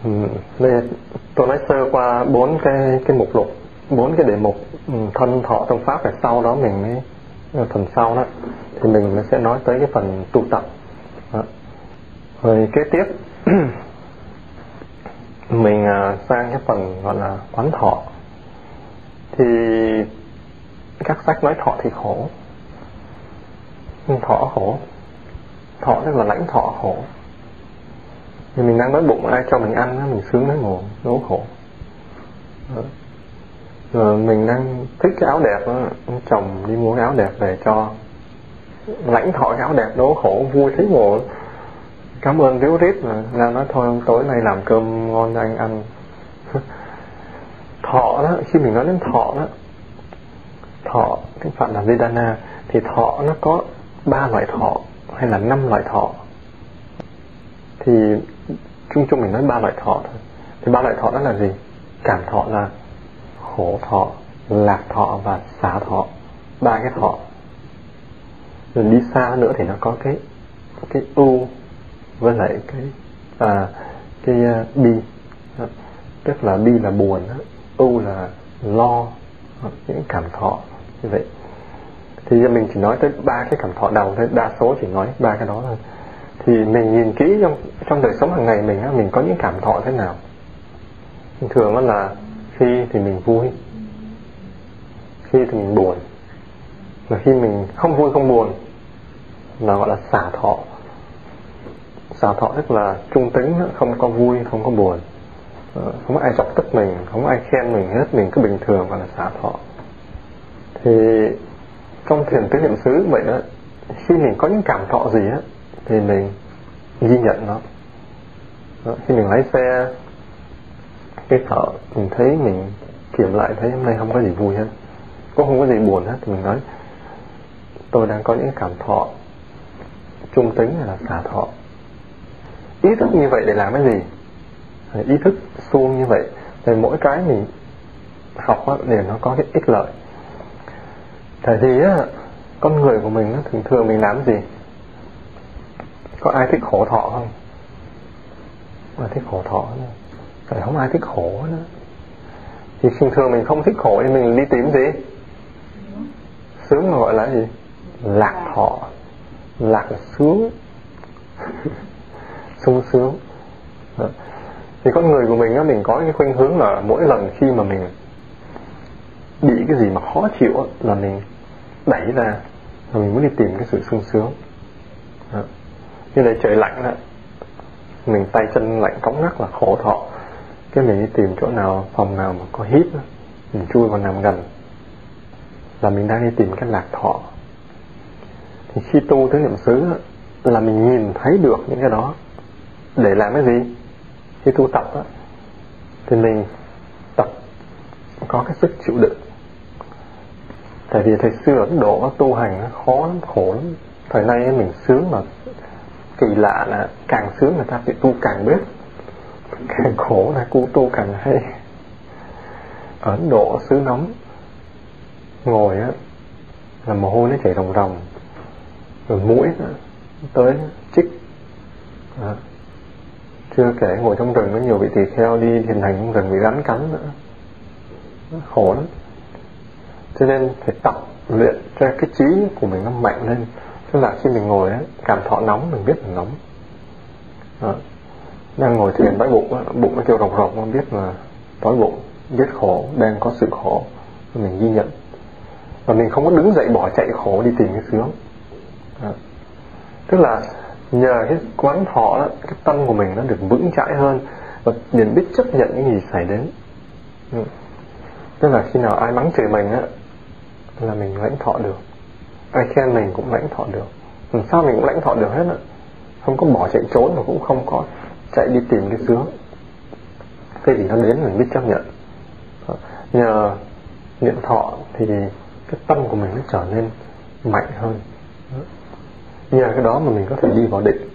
Ừ. đây, tôi nói sơ qua bốn cái cái mục lục, bốn cái đề mục ừ, thân thọ tâm pháp, rồi sau đó mình mới Ờ, phần sau đó, thì mình sẽ nói tới cái phần tu tập. Đó. rồi kế tiếp, mình à, sang cái phần gọi là quán thọ. Thì các sách nói thọ thì khổ. Thọ khổ, thọ tức là lãnh thọ khổ. Thì mình đang đói bụng, ai cho mình ăn mình sướng thấy ngủ nó khổ rồi mình đang thích cái áo đẹp đó, chồng đi mua cái áo đẹp về cho. Lãnh thọ cái áo đẹp đố khổ vui thấy ngộ. Cảm ơn ríu rít mà. Ra nói thôi tối nay làm cơm ngon cho anh ăn. Thọ đó khi mình nói đến thọ đó thọ cái phạm là vedana thì thọ nó có ba loại thọ hay là năm loại thọ. Thì chung chung mình nói ba loại thọ thôi. Thì ba loại thọ đó là gì? Cảm thọ là khổ thọ lạc thọ và xả thọ. Ba cái thọ. Rồi đi xa nữa thì nó có cái cái u với lại cái à, cái uh, bi. Tức là bi là buồn u là lo những cảm thọ như vậy. Thì mình chỉ nói tới ba cái cảm thọ đầu thôi đa số chỉ nói ba cái đó thôi. Thì mình nhìn kỹ trong trong đời sống hàng ngày mình á mình có những cảm thọ thế nào? Thường là khi thì mình vui khi thì mình buồn. Mà khi mình không vui không buồn là gọi là xả thọ. Xả thọ tức là trung tính không có vui không có buồn. Ờ, không có ai chọc tức mình không có ai khen mình hết mình cứ bình thường gọi là xả thọ. Thì trong thiền tứ niệm xứ vậy đó khi mình có những cảm thọ gì á thì mình ghi nhận nó. Đó, khi mình lái xe cái thọ mình thấy mình kiểm lại thấy hôm nay không có gì vui hết. Cũng không có gì buồn hết thì mình nói, tôi đang có những cảm thọ trung tính hay là xả thọ. Ý thức như vậy để làm cái gì? Ý thức suông như vậy thì mỗi cái mình học để nó có cái ích lợi. Tại vì á, con người của mình thường thường mình làm gì? Có ai thích khổ thọ không? Mà thích khổ thọ nữa rồi không ai thích khổ nữa thì thường thường mình không thích khổ thì mình đi tìm gì? Sướng mà gọi là gì? Lạc thọ. Lạc là sướng. Sung sướng. Đó. thì con người của mình á mình có cái khuynh hướng là mỗi lần khi mà mình bị cái gì mà khó chịu là mình đẩy ra và mình muốn đi tìm cái sự sung sướng. Đó. như là trời lạnh á, mình tay chân lạnh cóng ngắc là khổ thọ cái mình đi tìm chỗ nào phòng nào mà có hít đó, mình chui vào nằm gần. Là mình đang đi tìm cái lạc thọ. Thì khi tu tới niệm xứ là mình nhìn thấy được những cái đó. Để làm cái gì? Khi tu tập á thì mình tập có cái sức chịu đựng. Tại vì thời xưa Ấn Độ nó tu hành nó khó lắm khổ lắm. Thời nay mình sướng mà kỳ lạ là càng sướng người ta phải tu càng biết càng khổ là cú tu càng hay. Ở Ấn Độ, xứ nóng, ngồi á, là mồ hôi nó chảy ròng ròng. Rồi mũi tới chích. À. chưa kể ngồi trong rừng, có nhiều vị tỳ kheo đi thiền hành trong rừng bị rắn cắn nữa. Khổ lắm. Cho nên phải tập luyện cho cái trí của mình nó mạnh lên. Tức là khi mình ngồi á, cảm thọ nóng, mình biết là nóng. Đó đang ngồi thiền bãi bụng bụng nó kêu rồng rồng không biết là đói bụng biết khổ, đang có sự khổ mình ghi nhận. Và mình không có đứng dậy bỏ chạy khổ, đi tìm cái sướng. À. tức là nhờ cái quán thọ đó, cái tâm của mình nó được vững chãi hơn và nhận biết chấp nhận những gì xảy đến. Ừ. tức là khi nào ai mắng chửi mình á, là mình lãnh thọ được. Ai khen mình cũng lãnh thọ được. Làm sao mình cũng lãnh thọ được hết á. Không có bỏ chạy trốn mà cũng không có chạy đi tìm cái sướng. Cái gì nó đến, mình biết chấp nhận. Nhờ niệm thọ thì cái tâm của mình nó trở nên mạnh hơn. Nhờ cái đó mà mình có thể đi vào định.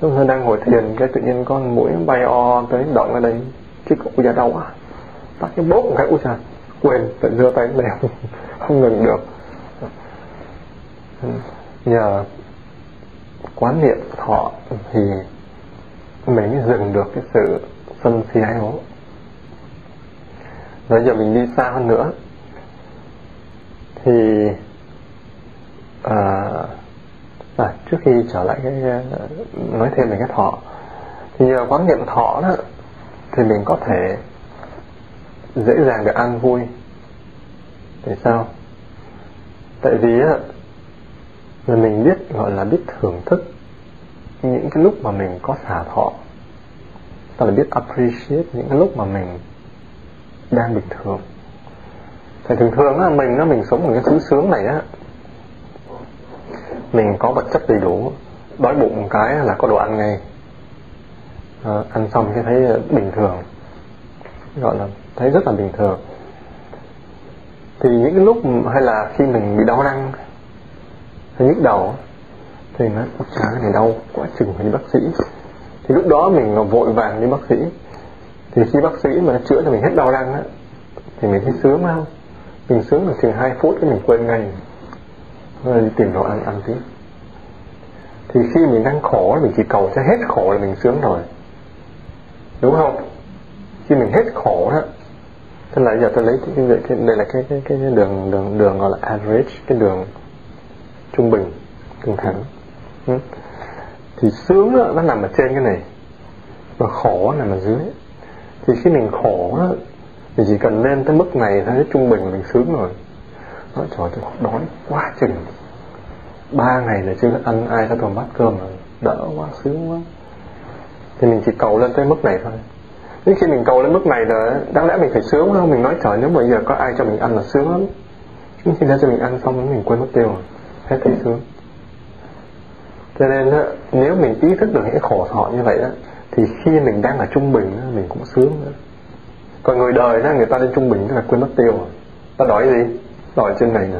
Lúc tôi đang ngồi thiền, cái tự nhiên con mũi bay o tới động ở đây chứ cũng ra đau à tắt cái bốp một cái ui trời quên tự đưa tay lên, không ngừng được. Nhờ quán niệm thọ thì mình mới dừng được cái sự sân si ái ố bây giờ mình đi xa hơn nữa thì à, à, trước khi trở lại cái à, nói thêm về cái thọ thì nhờ quán niệm thọ đó thì mình có thể dễ dàng được an vui. Tại sao? Tại vì á là mình biết gọi là biết thưởng thức những cái lúc mà mình có xả thọ ta là biết appreciate những cái lúc mà mình đang bình thường. Thì thường thường á mình nó mình sống một cái thứ sướng này á mình có vật chất đầy đủ đói bụng một cái là có đồ ăn ngay. À, ăn xong cái thấy ờ, bình thường gọi là thấy rất là bình thường. Thì những cái lúc hay là khi mình bị đau răng hay nhức đầu thì nó chả cái này đau quá chừng phải đi bác sĩ. Thì lúc đó mình vội vàng đi bác sĩ. Thì khi bác sĩ mà nó chữa cho mình hết đau răng á thì mình thấy sướng không mình sướng được chừng hai phút cái mình quên ngay. Rồi đi tìm đồ ăn ăn tí thì khi mình đang khổ mình chỉ cầu cho hết khổ là mình sướng rồi. Đúng không? Khi mình hết khổ đó thế là giờ tôi lấy cái, cái, cái đây là cái cái cái đường đường đường gọi là average cái đường trung bình đường thẳng. Ừ. thì sướng đó, nó nằm ở trên cái này và khổ nằm ở dưới. Thì khi mình khổ đó, thì chỉ cần lên tới mức này thấy trung bình mình sướng rồi. Nói trời tôi đói quá chừng. Ba ngày là chưa ăn ai đã toàn bát cơm rồi. Đỡ quá sướng quá. Thì mình chỉ cầu lên tới mức này thôi. Nhưng khi mình cầu lên mức này rồi đáng lẽ mình phải sướng không? Mình nói trời nếu bây giờ có ai cho mình ăn là sướng lắm. Nhưng khi đã cho mình ăn xong mình quên mất tiêu rồi. Hết thấy sướng cho nên á, nếu mình ý thức được những khổ thọ như vậy á, thì khi mình đang ở trung bình á, mình cũng sướng nữa. Còn người đời đó người ta lên trung bình tức là quên mất tiêu rồi. Ta đòi gì? Đòi trên này nè.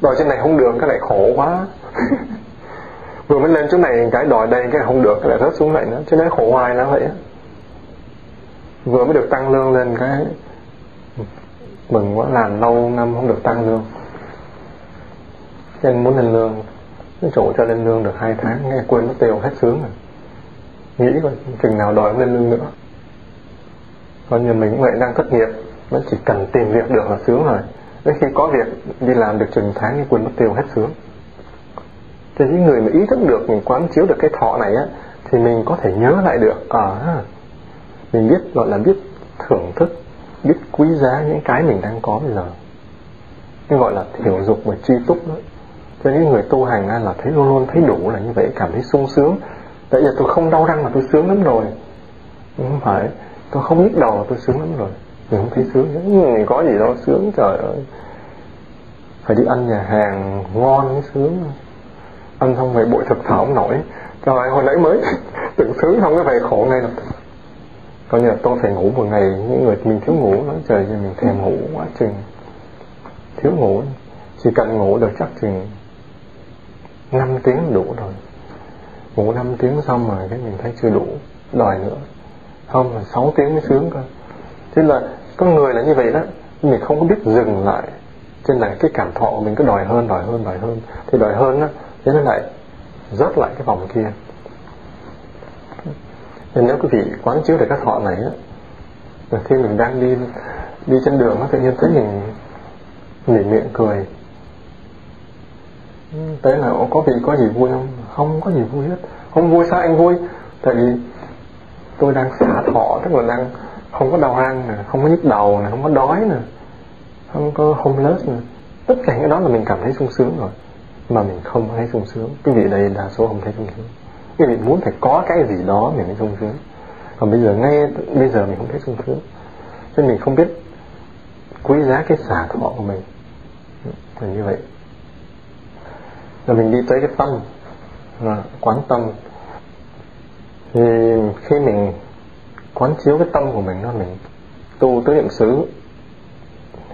Đòi trên này không được cái lại khổ quá. Vừa mới lên chỗ này cái đòi đây cái không được cái lại rớt xuống lại nữa. Cho nên khổ hoài là vậy á. Vừa mới được tăng lương lên cái mừng quá làm lâu năm không được tăng lương. Nên muốn lên lương cái chỗ cho lên lương được hai tháng nghe quên mất tiêu hết sướng rồi. Nghĩ coi chừng nào đòi lên lương nữa. Coi như mình cũng vậy đang thất nghiệp nó chỉ cần tìm việc được là sướng rồi. Đến khi có việc đi làm được chừng tháng thì quên mất tiêu hết sướng. Cho những người mà ý thức được mình quán chiếu được cái thọ này á thì mình có thể nhớ lại được. Ở à, mình biết gọi là biết thưởng thức biết quý giá những cái mình đang có bây giờ. Cái gọi là thiểu dục và tri túc đó cho những người tu hành là thấy luôn luôn thấy đủ là như vậy, cảm thấy sung sướng. Tại giờ tôi không đau răng mà tôi sướng lắm rồi. Không phải? Tôi không nhức đầu là tôi sướng lắm rồi. Mình không thấy sướng. Nữa có gì đâu sướng, trời ơi. Phải đi ăn nhà hàng ngon mới sướng. Ăn không phải bội thực thở không nổi. Trời, hồi nãy mới từng sướng không có phải khổ ngay lập coi như là tôi phải ngủ một ngày, những người mình thiếu ngủ nói trời ơi mình thèm ngủ quá chừng. Thiếu ngủ. Chỉ cần ngủ được chắc chừng. 5 tiếng đủ rồi. Ngủ 5 tiếng xong rồi cái mình thấy chưa đủ đòi nữa. Không là 6 tiếng mới sướng cơ. Thế là con người là như vậy đó. Mình không có biết dừng lại. Cho nên là cái cảm thọ của mình cứ đòi hơn đòi hơn đòi hơn. Thì đòi hơn á thế nó lại rớt lại cái vòng kia. Nên nếu quý vị quán chiếu được các thọ này á khi mình đang đi đi trên đường á, tự nhiên thấy mình nỉ miệng cười. Ừ. tới là có vị có gì vui không? Không có gì vui hết. Không vui sao anh vui? Tại vì tôi đang xả thọ, tức là đang không có đau răng nè, không có nhức đầu nè, không có đói nè, không có homeless nè. Tất cả những đó là mình cảm thấy sung sướng rồi, mà mình không thấy sung sướng. Cái vị đây đa số không thấy sung sướng. Cái vị muốn phải có cái gì đó mình mới sung sướng. Còn bây giờ ngay, bây giờ mình không thấy sung sướng. Cho nên mình không biết quý giá cái xả thọ của mình. Ừ, là như vậy là mình đi tới cái tâm, là quán tâm. Thì khi mình quán chiếu cái tâm của mình là mình tu tới niệm xứ,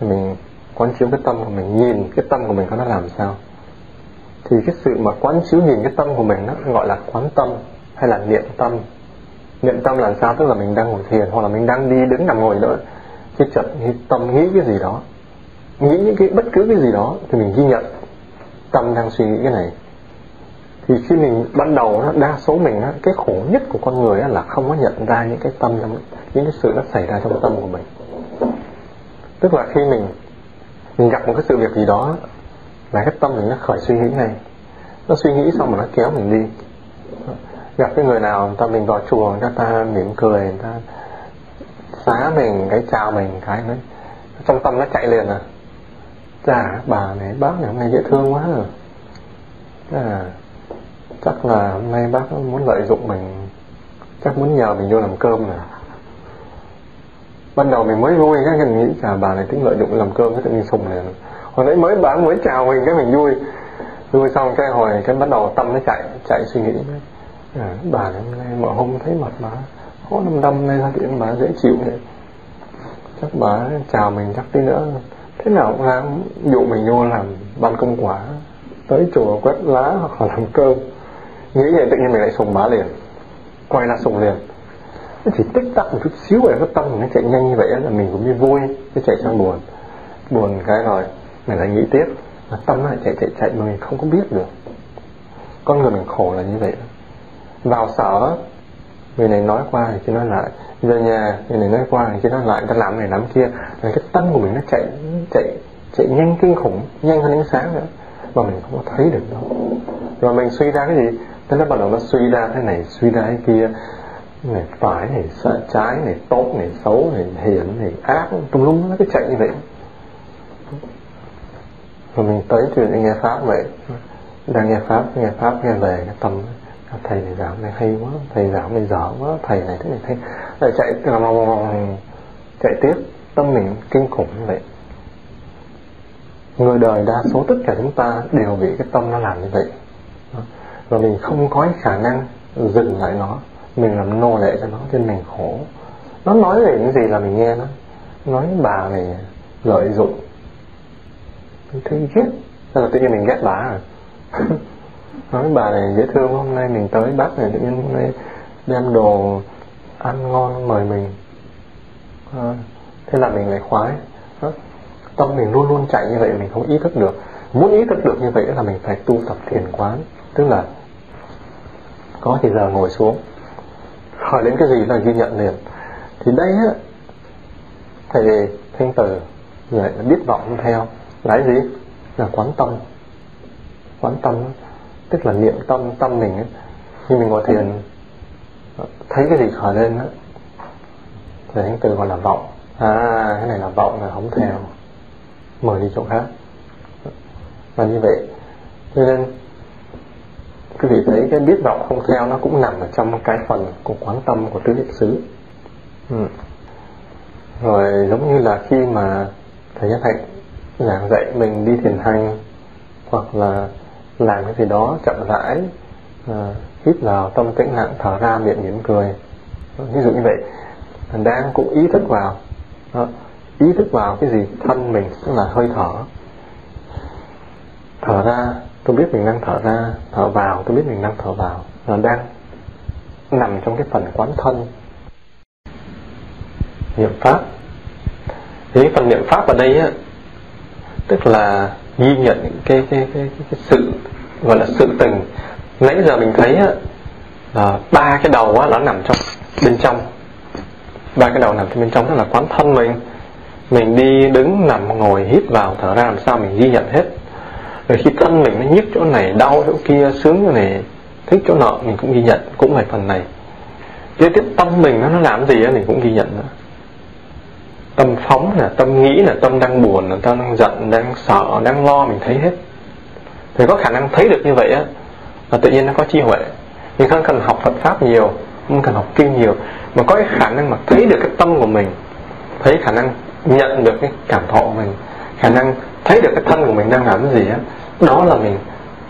thì mình quán chiếu cái tâm của mình, nhìn cái tâm của mình có nó làm sao. Thì cái sự mà quán chiếu nhìn cái tâm của mình nó gọi là quán tâm hay là niệm tâm. Niệm tâm là sao? Tức là mình đang ngồi thiền hoặc là mình đang đi đứng nằm ngồi nữa cái chợt tâm nghĩ cái gì đó, nghĩ những cái bất cứ cái gì đó thì mình ghi nhận tâm đang suy nghĩ cái này thì khi mình ban đầu đó, đa số mình đó, cái khổ nhất của con người đó là không có nhận ra những cái tâm những cái sự nó xảy ra trong tâm của mình. Tức là khi mình mình gặp một cái sự việc gì đó là cái tâm mình nó khởi suy nghĩ này nó suy nghĩ xong mà nó kéo mình đi. Gặp cái người nào người ta mình vào chùa người ta mỉm cười người ta xá mình cái chào mình cái đấy trong tâm nó chạy liền à dạ bà này bác này hôm nay dễ thương quá rồi à, chắc là hôm nay bác muốn lợi dụng mình chắc muốn nhờ mình vô làm cơm nè. Ban đầu mình mới vui cái mình nghĩ là bà này tính lợi dụng làm cơm cái tự sùng này hồi nãy mới bán mới chào mình cái mình vui. Vui xong cái hồi cái bắt đầu tâm nó chạy chạy suy nghĩ. À, bà này hôm nay mà hôm thấy mặt bà có năm năm nay ra chuyện bà dễ chịu vậy. Chắc bà chào mình chắc tí nữa thế nào cũng làm dụ mình vô làm ban công quả, tới chùa quét lá hoặc là làm cơm? Nghĩ vậy tự nhiên mình lại sùng bá liền, quay ra sùng liền. Nó chỉ tích tắc một chút xíu vậy, cái tâm nó chạy nhanh như vậy là mình cũng như vui nó chạy sang buồn. Buồn cái rồi, mình lại nghĩ tiếp, mà tâm nó lại chạy chạy chạy mà mình không có biết được. Con người mình khổ là như vậy. Vào sở người này nói qua thì kia nói lại. Về nhà, người này nói qua thì kia nói lại. Ta làm này, làm kia. Là cái tâm của mình nó chạy chạy chạy nhanh kinh khủng, nhanh hơn ánh sáng nữa. Mà mình không có thấy được đâu. Rồi mình suy ra cái gì? Thế nó bắt đầu nó suy ra thế này, suy ra cái kia. Này, phải này, sợ trái này, tốt này, xấu này, hiểm này, ác tùm lum, nó cứ chạy như vậy. Rồi mình tới chuyện nghe pháp vậy. Đang nghe pháp nghe pháp, nghe về cái tâm thầy này giảng này hay quá, thầy giảng này dở quá, thầy này thế này thế. Lại chạy chạy tiếp, tâm mình kinh khủng như vậy. Người đời đa số tất cả chúng ta đều bị cái tâm nó làm như vậy. Và mình không có khả năng dừng lại nó, mình làm nô lệ cho nó, cho mình khổ. Nó nói về những gì là mình nghe nó nói bà này lợi dụng. Mình thấy ghét. Là tự nhiên mình ghét bà rồi à? nói bà này dễ thương hôm nay mình tới bác này tự nhiên hôm nay đem đồ ăn ngon mời mình. À, thế là mình lại khoái. À, tâm mình luôn luôn chạy như vậy mình không ý thức được. Muốn ý thức được như vậy là mình phải tu tập thiền quán. Tức là có thì giờ ngồi xuống. Hỏi đến cái gì là ghi nhận liền. Thì đây á thầy thanh tử lại biết vọng theo. Là gì? Là quán tâm. Quán tâm tức là niệm tâm tâm mình ấy. khi mình ngồi thiền, thấy cái gì khởi lên á, thì những từ gọi là vọng à cái này là vọng là không theo mời đi chỗ khác và như vậy, cho nên quý vị thấy cái biết vọng không theo nó cũng nằm ở trong cái phần của quán tâm của tứ niệm xứ ừ. rồi, giống như là khi mà thầy nhất hạnh giảng dạy mình đi thiền hành, hoặc là làm cái gì đó chậm rãi à, hít vào tâm tĩnh lặng thở ra miệng mỉm cười. Ví dụ như vậy. Mình đang cũng ý thức vào. Đó. ý thức vào cái gì? Thân mình tức là hơi thở. Thở ra tôi biết mình đang thở ra. Thở vào tôi biết mình đang thở vào. Là đang nằm trong cái phần quán thân. Niệm pháp. Thì cái phần niệm pháp ở đây á tức là ghi nhận cái cái cái, cái, cái sự gọi là sự tình. Nãy giờ mình thấy là ba cái đầu á, nó nằm trong bên trong. Ba cái đầu nằm trong bên trong tức là quán thân mình. Mình đi đứng nằm ngồi hít vào thở ra làm sao mình ghi nhận hết. Rồi khi thân mình nó nhức chỗ này đau chỗ kia sướng chỗ này thích chỗ nọ mình cũng ghi nhận. Cũng là phần này. Kế tiếp tâm mình nó nó làm gì á mình cũng ghi nhận nữa tâm phóng là tâm nghĩ là tâm đang buồn là tâm đang giận, đang sợ, đang lo, mình thấy hết. Thì có khả năng thấy được như vậy á, là tự nhiên nó có trí huệ. Mình không cần học Phật pháp nhiều, không cần học kinh nhiều, mà có cái khả năng mà thấy được cái tâm của mình, thấy khả năng nhận được cái cảm thọ của mình, khả năng thấy được cái thân của mình đang làm cái gì á, đó là mình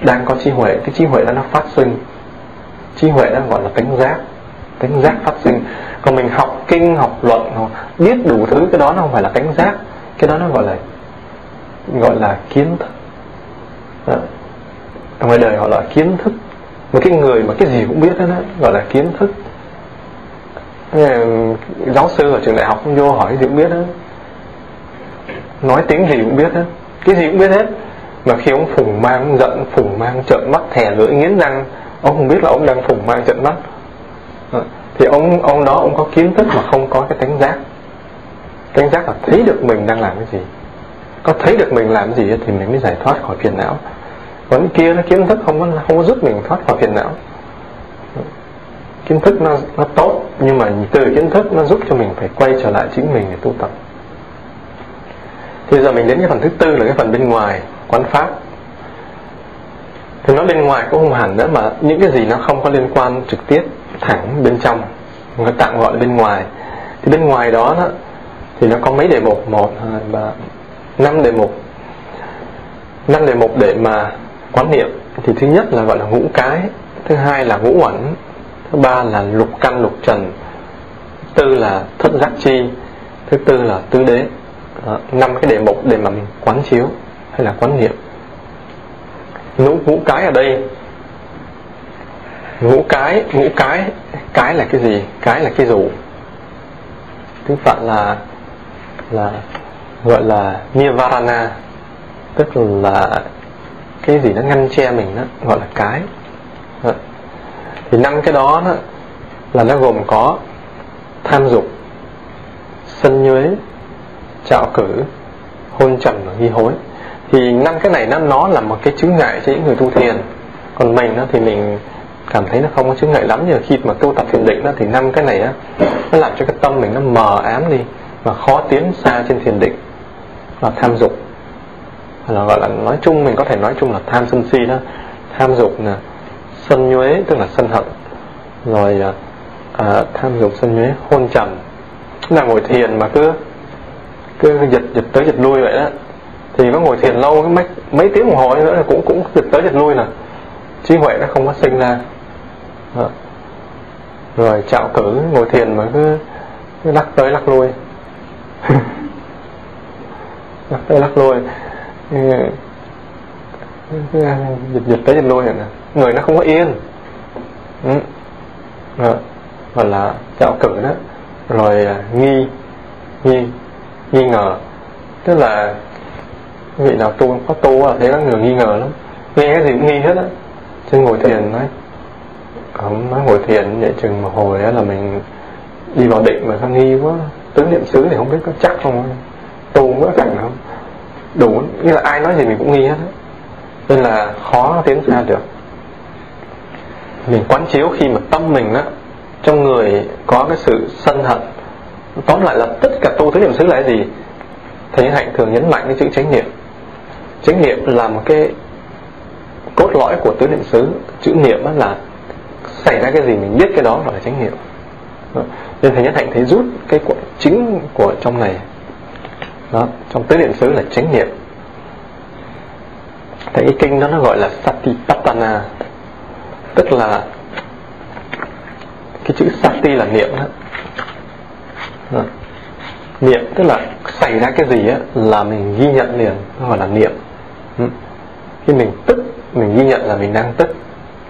đang có trí huệ. Cái trí huệ đó nó phát sinh. Trí huệ đó gọi là tính giác tính giác phát sinh. Còn mình học kinh học luận hoặc biết đủ thứ cái đó nó không phải là tính giác. Cái đó nó gọi là gọi là kiến thức. Đó. ngoài đời gọi là kiến thức. Một cái người mà cái gì cũng biết đó, đó gọi là kiến thức. Giáo sư ở trường đại học vô hỏi gì cũng biết đó nói tiếng gì cũng biết hết. Cái gì cũng biết hết. Mà khi ông phùng mang giận phùng mang trợn mắt thè lưỡi nghiến răng ông không biết là ông đang phùng mang trợn mắt. Vâng. thì ông ông đó ông có kiến thức mà không có cái tánh giác. Tánh giác là thấy được mình đang làm cái gì. Có thấy được mình làm cái gì thì mình mới giải thoát khỏi phiền não. Còn kia nó kiến thức không có không có giúp mình thoát khỏi phiền não. Kiến thức nó nó tốt, nhưng mà từ kiến thức nó giúp cho mình phải quay trở lại chính mình để tu tập. Thì giờ mình đến cái phần thứ tư là cái phần bên ngoài, quán pháp. Thì nó bên ngoài cũng không hẳn nữa mà những cái gì nó không có liên quan trực tiếp thẳng bên trong người tạm gọi là bên ngoài. Thì bên ngoài đó, đó thì nó có mấy đề mục. Một hai ba năm đề mục. Năm đề mục để mà quán niệm. Thì thứ nhất là gọi là ngũ cái thứ hai là ngũ uẩn thứ ba là lục căn lục trần tư là thất giác chi thứ tư là tứ đế. Năm cái đề mục để mà mình quán chiếu hay là quán niệm. Ngũ ngũ cái ở đây ngũ cái ngũ cái cái là cái gì? Cái là cái dù tiếng phạn là là gọi là nirvana. Tức là cái gì nó ngăn che mình đó gọi là cái. Đó. thì năm cái đó, đó là nó gồm có tham dục sân nhuế trạo cử hôn trầm và nghi hối. Thì năm cái này nó nó là một cái chứng ngại cho những người tu thiền. Còn mình đó thì mình cảm thấy nó không có chứng ngại lắm nhưng khi mà tu tập thiền định đó thì năm cái này á nó làm cho cái tâm mình nó mờ ám đi và khó tiến xa trên thiền định là tham dục. Là gọi là nói chung mình có thể nói chung là tham sân si đó. Tham dục là sân nhuế tức là sân hận. Rồi à, à, tham dục sân nhuế hôn trầm. Là ngồi thiền mà cứ cứ giật giật tới giật lui vậy đó. Thì có ngồi thiền lâu mấy mấy tiếng đồng hồ nữa là cũng cũng giật tới giật lui nè. Trí huệ nó không có sinh ra. Vâng. rồi chạo cử ngồi thiền mà cứ, cứ lắc tới lắc lui. Lắc tới lắc lui. Giật giật tới giật lui nè? Người nó không có yên. Ừ. Vâng. Hoặc là chạo cử đó. Rồi à, nghi nghi nghi ngờ. Tức là vị nào tu có tu à thấy các người nghi ngờ lắm. Nghe cái gì cũng nghi hết á. Chứ ngồi thiền nói không nói hồi thiền vậy chừng một hồi á là mình đi vào định mà sao nghi quá. Tứ niệm xứ thì không biết có chắc không tu có cảnh không. Đủ như là ai nói gì mình cũng nghi hết nên là khó tiến xa được. Mình quán chiếu khi mà tâm mình á, trong người có cái sự sân hận. Tóm lại là tất cả tu tứ niệm xứ là cái gì? Thầy hạnh thường nhấn mạnh cái chữ chánh niệm. Chánh niệm là một cái cốt lõi của tứ niệm xứ. Chữ niệm là xảy ra cái gì, mình biết cái đó gọi là chánh niệm nên thầy nhất hạnh thấy rút cái của chính của trong này. Đó, trong tứ niệm xứ là chánh niệm thầy cái kinh đó nó gọi là satipatthana. Tức là cái chữ sati là niệm đó. đó. Niệm tức là xảy ra cái gì á, là mình ghi nhận liền, nó gọi là niệm. Khi mình tức, mình ghi nhận là mình đang tức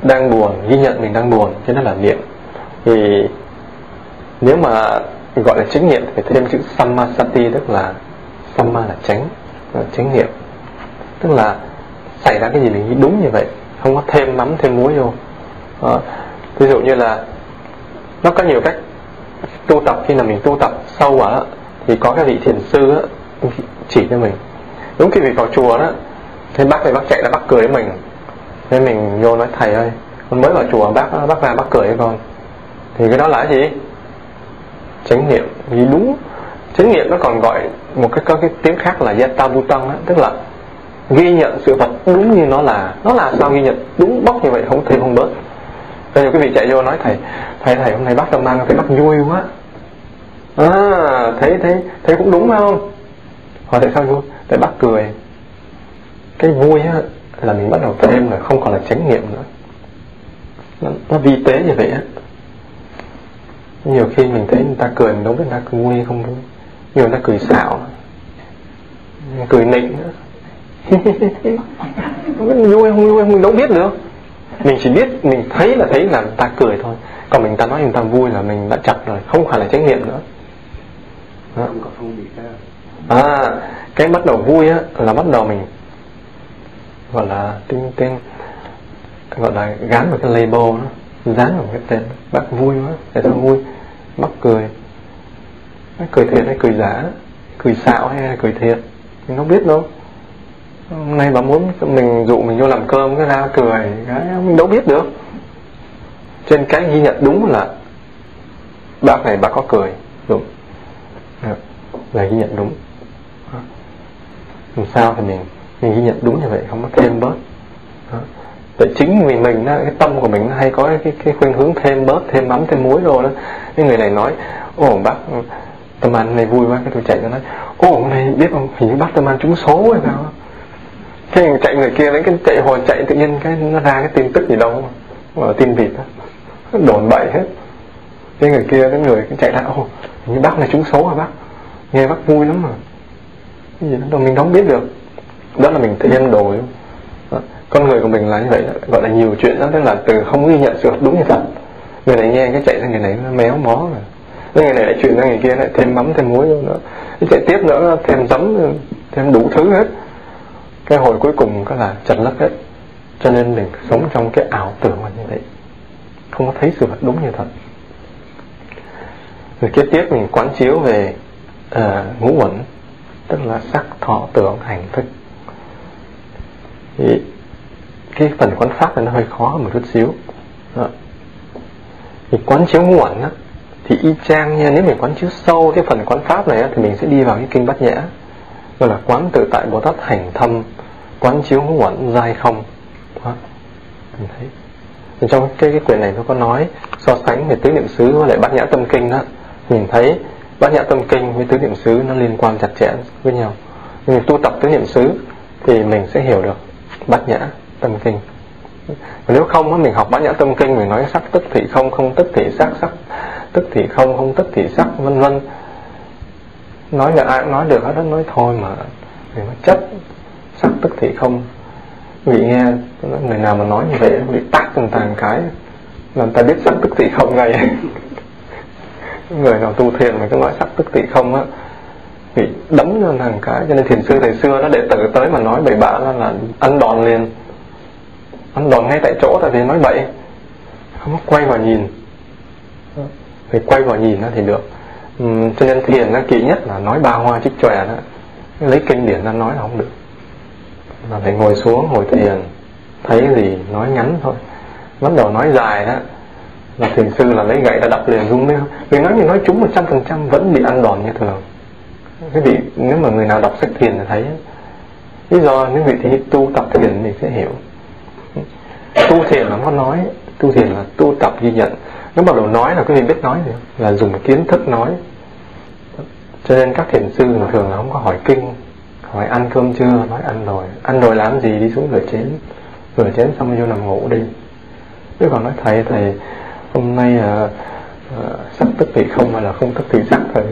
đang buồn, ghi nhận mình đang buồn cho nên là niệm. Thì nếu mà gọi là chánh niệm thì phải thêm chữ sammasati tức là samma là tránh là chánh niệm. Tức là xảy ra cái gì mình nghĩ đúng như vậy, không có thêm mắm, thêm muối vô. Đó. ví dụ như là nó có nhiều cách tu tập, khi nào mình tu tập sâu quá thì có cái vị thiền sư chỉ cho mình. Đúng khi vị vào chùa đó, thì bác này bác chạy ra bác cười với mình thế mình vô nói, thầy ơi, con mới vào chùa bác bác ra bác cười với con thì cái đó là cái gì? Chánh niệm. Vì đúng, chánh niệm nó còn gọi một cái, có cái tiếng khác là yata butang á, tức là ghi nhận sự vật đúng như nó là. Nó là sao ghi nhận đúng, bóc như vậy không thêm, không bớt. Bây giờ quý vị chạy vô nói, thầy thầy thầy, hôm nay bác tâm mang thấy bác vui quá. À thấy thấy thấy cũng đúng phải không? Hỏi tại sao vui? Tại bác cười. Cái vui á là mình bắt đầu thêm rồi không còn là chánh niệm nữa. Nó, nó vi tế như vậy á. Nhiều khi mình thấy người ta cười mình biết người ta vui hay không vui nhiều người ta cười xạo. Cười nịnh nữa. Không biết vui không vui mình đâu biết được. Mình chỉ biết mình thấy là thấy là người ta cười thôi. Còn mình ta nói người ta vui là mình đã chặt rồi không phải là trách nhiệm nữa. Đó. à cái bắt đầu vui á là bắt đầu mình gọi là tiếng tên gọi là gắn vào cái label đó, dán vào cái tên bác vui quá tại sao vui bác cười. Nó cười thiệt hay cười giả? Cười xạo hay là cười thiệt? Mình không biết đâu. Hôm nay bà muốn mình dụ mình vô làm cơm cái ra cười, cái mình đâu biết được. Trên cái ghi nhận đúng là bác này bác có cười, đúng. Là ghi nhận đúng. Làm sao thì mình mình ghi nhận đúng như vậy không có thêm bớt đó. tại chính vì mình đó, cái tâm của mình nó hay có cái cái khuynh hướng thêm bớt thêm mắm thêm muối rồi đó. Cái người này nói ồ bác ừ, tâm an này vui quá. Cái tôi chạy cho nói ồ hôm nay biết không? Hình như bác tâm an trúng số hay sao cái chạy người kia lấy cái chạy hồi chạy tự nhiên cái nó ra cái tin tức gì đâu mà tin vịt đó đồn bậy hết. Cái người kia cái người cái chạy lại ồ hình như bác này trúng số hả bác? Nghe bác vui lắm mà. Cái gì đó mình không biết được đó là mình thêm đồ con người của mình là như vậy gọi là nhiều chuyện đó tức là từ không ghi nhận sự đúng như thật người này nghe cái chạy sang người này nó méo mó rồi. Cái người này lại chuyển sang người kia lại thêm mắm thêm muối vô nữa. Cái chạy tiếp nữa thêm giấm thêm đủ thứ hết. Cái hồi cuối cùng có là chật lấp hết. Cho nên mình sống trong cái ảo tưởng là như vậy. Không có thấy sự vật đúng như thật. Rồi kế tiếp mình quán chiếu về uh, ngũ uẩn tức là sắc thọ tưởng hành thức thì cái phần quán pháp này nó hơi khó một chút xíu. Đó. thì quán chiếu nguồn á thì y chang nha nếu mình quán chiếu sâu cái phần quán pháp này á, thì mình sẽ đi vào cái kinh bát nhã. Gọi là quán tự tại bồ tát hành thâm quán chiếu nguồn dai không. Đó. mình thấy. Thì trong cái cái quyển này nó có nói so sánh về tứ niệm xứ với lại bát nhã tâm kinh đó. Mình thấy bát nhã tâm kinh với tứ niệm xứ nó liên quan chặt chẽ với nhau. Mình tu tập tứ niệm xứ thì mình sẽ hiểu được bát nhã tâm kinh. Nếu không á, mình học bát nhã tâm kinh, mình nói sắc tức thì không không tức thì sắc sắc tức thì không không tức thì sắc, vân vân. Nói là ai cũng nói được hết đó nói thôi mà. Mình nói chấp sắc tức thì không. Vị nghe người nào mà nói như vậy bị tắt từng tàn cái, làm ta biết sắc tức thì không ngay. Người nào tu thiền mà cứ nói sắc tức thì không á bị đấm cho thằng cái cho nên thiền sư thầy xưa nó đệ tử tới mà nói bậy bạ là, là ăn đòn liền. Ăn đòn ngay tại chỗ tại vì nói bậy. Không có quay vào nhìn. Phải quay vào nhìn nó thì được. Uhm, cho nên thiền nó kỹ nhất là nói ba hoa trích chòe đó. Lấy kinh điển ra nói là không được. Mà phải ngồi xuống ngồi thiền. Thấy cái gì nói ngắn thôi. Bắt đầu nói dài đó. Là thiền sư là lấy gậy ra đập liền rung lên. Vì nói như nói chúng một trăm phần trăm vẫn bị ăn đòn như thường cái vị nếu mà người nào đọc sách thiền thì thấy lý do nếu vị thì tu tập thiền thì sẽ hiểu. Tu thiền là nó nói tu thiền là tu tập ghi nhận. Nếu bắt đầu nói là quý vị biết nói nữa là dùng kiến thức nói. Cho nên các thiền sư thường là không có hỏi kinh hỏi ăn cơm chưa nói ăn rồi ăn rồi làm gì? Đi xuống rửa chén. Rửa chén xong vô nằm ngủ đi. Chứ còn nói thầy thầy hôm nay ờ, ờ, à, à, sắc tức thì không hay là không tức thì sắc thầy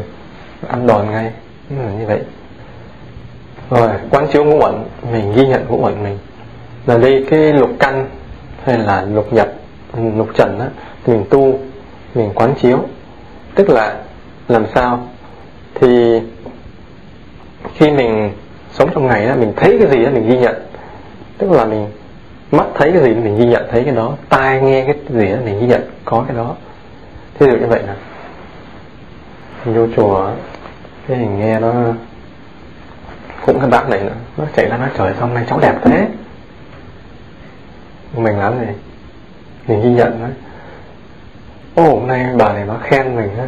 ăn đòn ngay là như vậy. Rồi, quán chiếu ngũ uẩn, mình ghi nhận ngũ uẩn mình. Là đây cái lục căn hay là lục nhập lục trần á, mình tu, mình quán chiếu. Tức là làm sao? Thì khi mình sống trong ngày đó mình thấy cái gì đó mình ghi nhận. Tức là mình mắt thấy cái gì, mình ghi nhận thấy cái đó. Tai nghe cái gì đó mình ghi nhận có cái đó. Thí dụ như vậy nè. Mình vô chùa thế thì nghe nó cũng cái bạn này nữa. Nó chạy ra nói trời sao hôm nay cháu đẹp thế? Mình làm gì mình ghi nhận đấy ô hôm nay bà này nó khen mình á.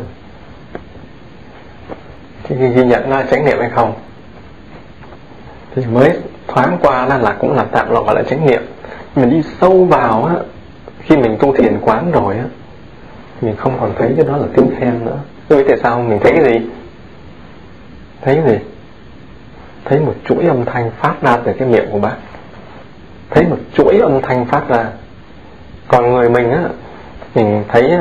Thì ghi nhận nó tránh niệm hay không? Thì mới thoáng qua là, là cũng là tạm gọi là tránh niệm. Mình đi sâu vào á khi mình tu thiền quán rồi á mình không còn thấy cái đó là tiếng khen nữa. Tôi tại sao mình thấy cái gì? Thấy gì? Thấy một chuỗi âm thanh phát ra từ cái miệng của bác. Thấy một chuỗi âm thanh phát ra. Còn người mình á mình thấy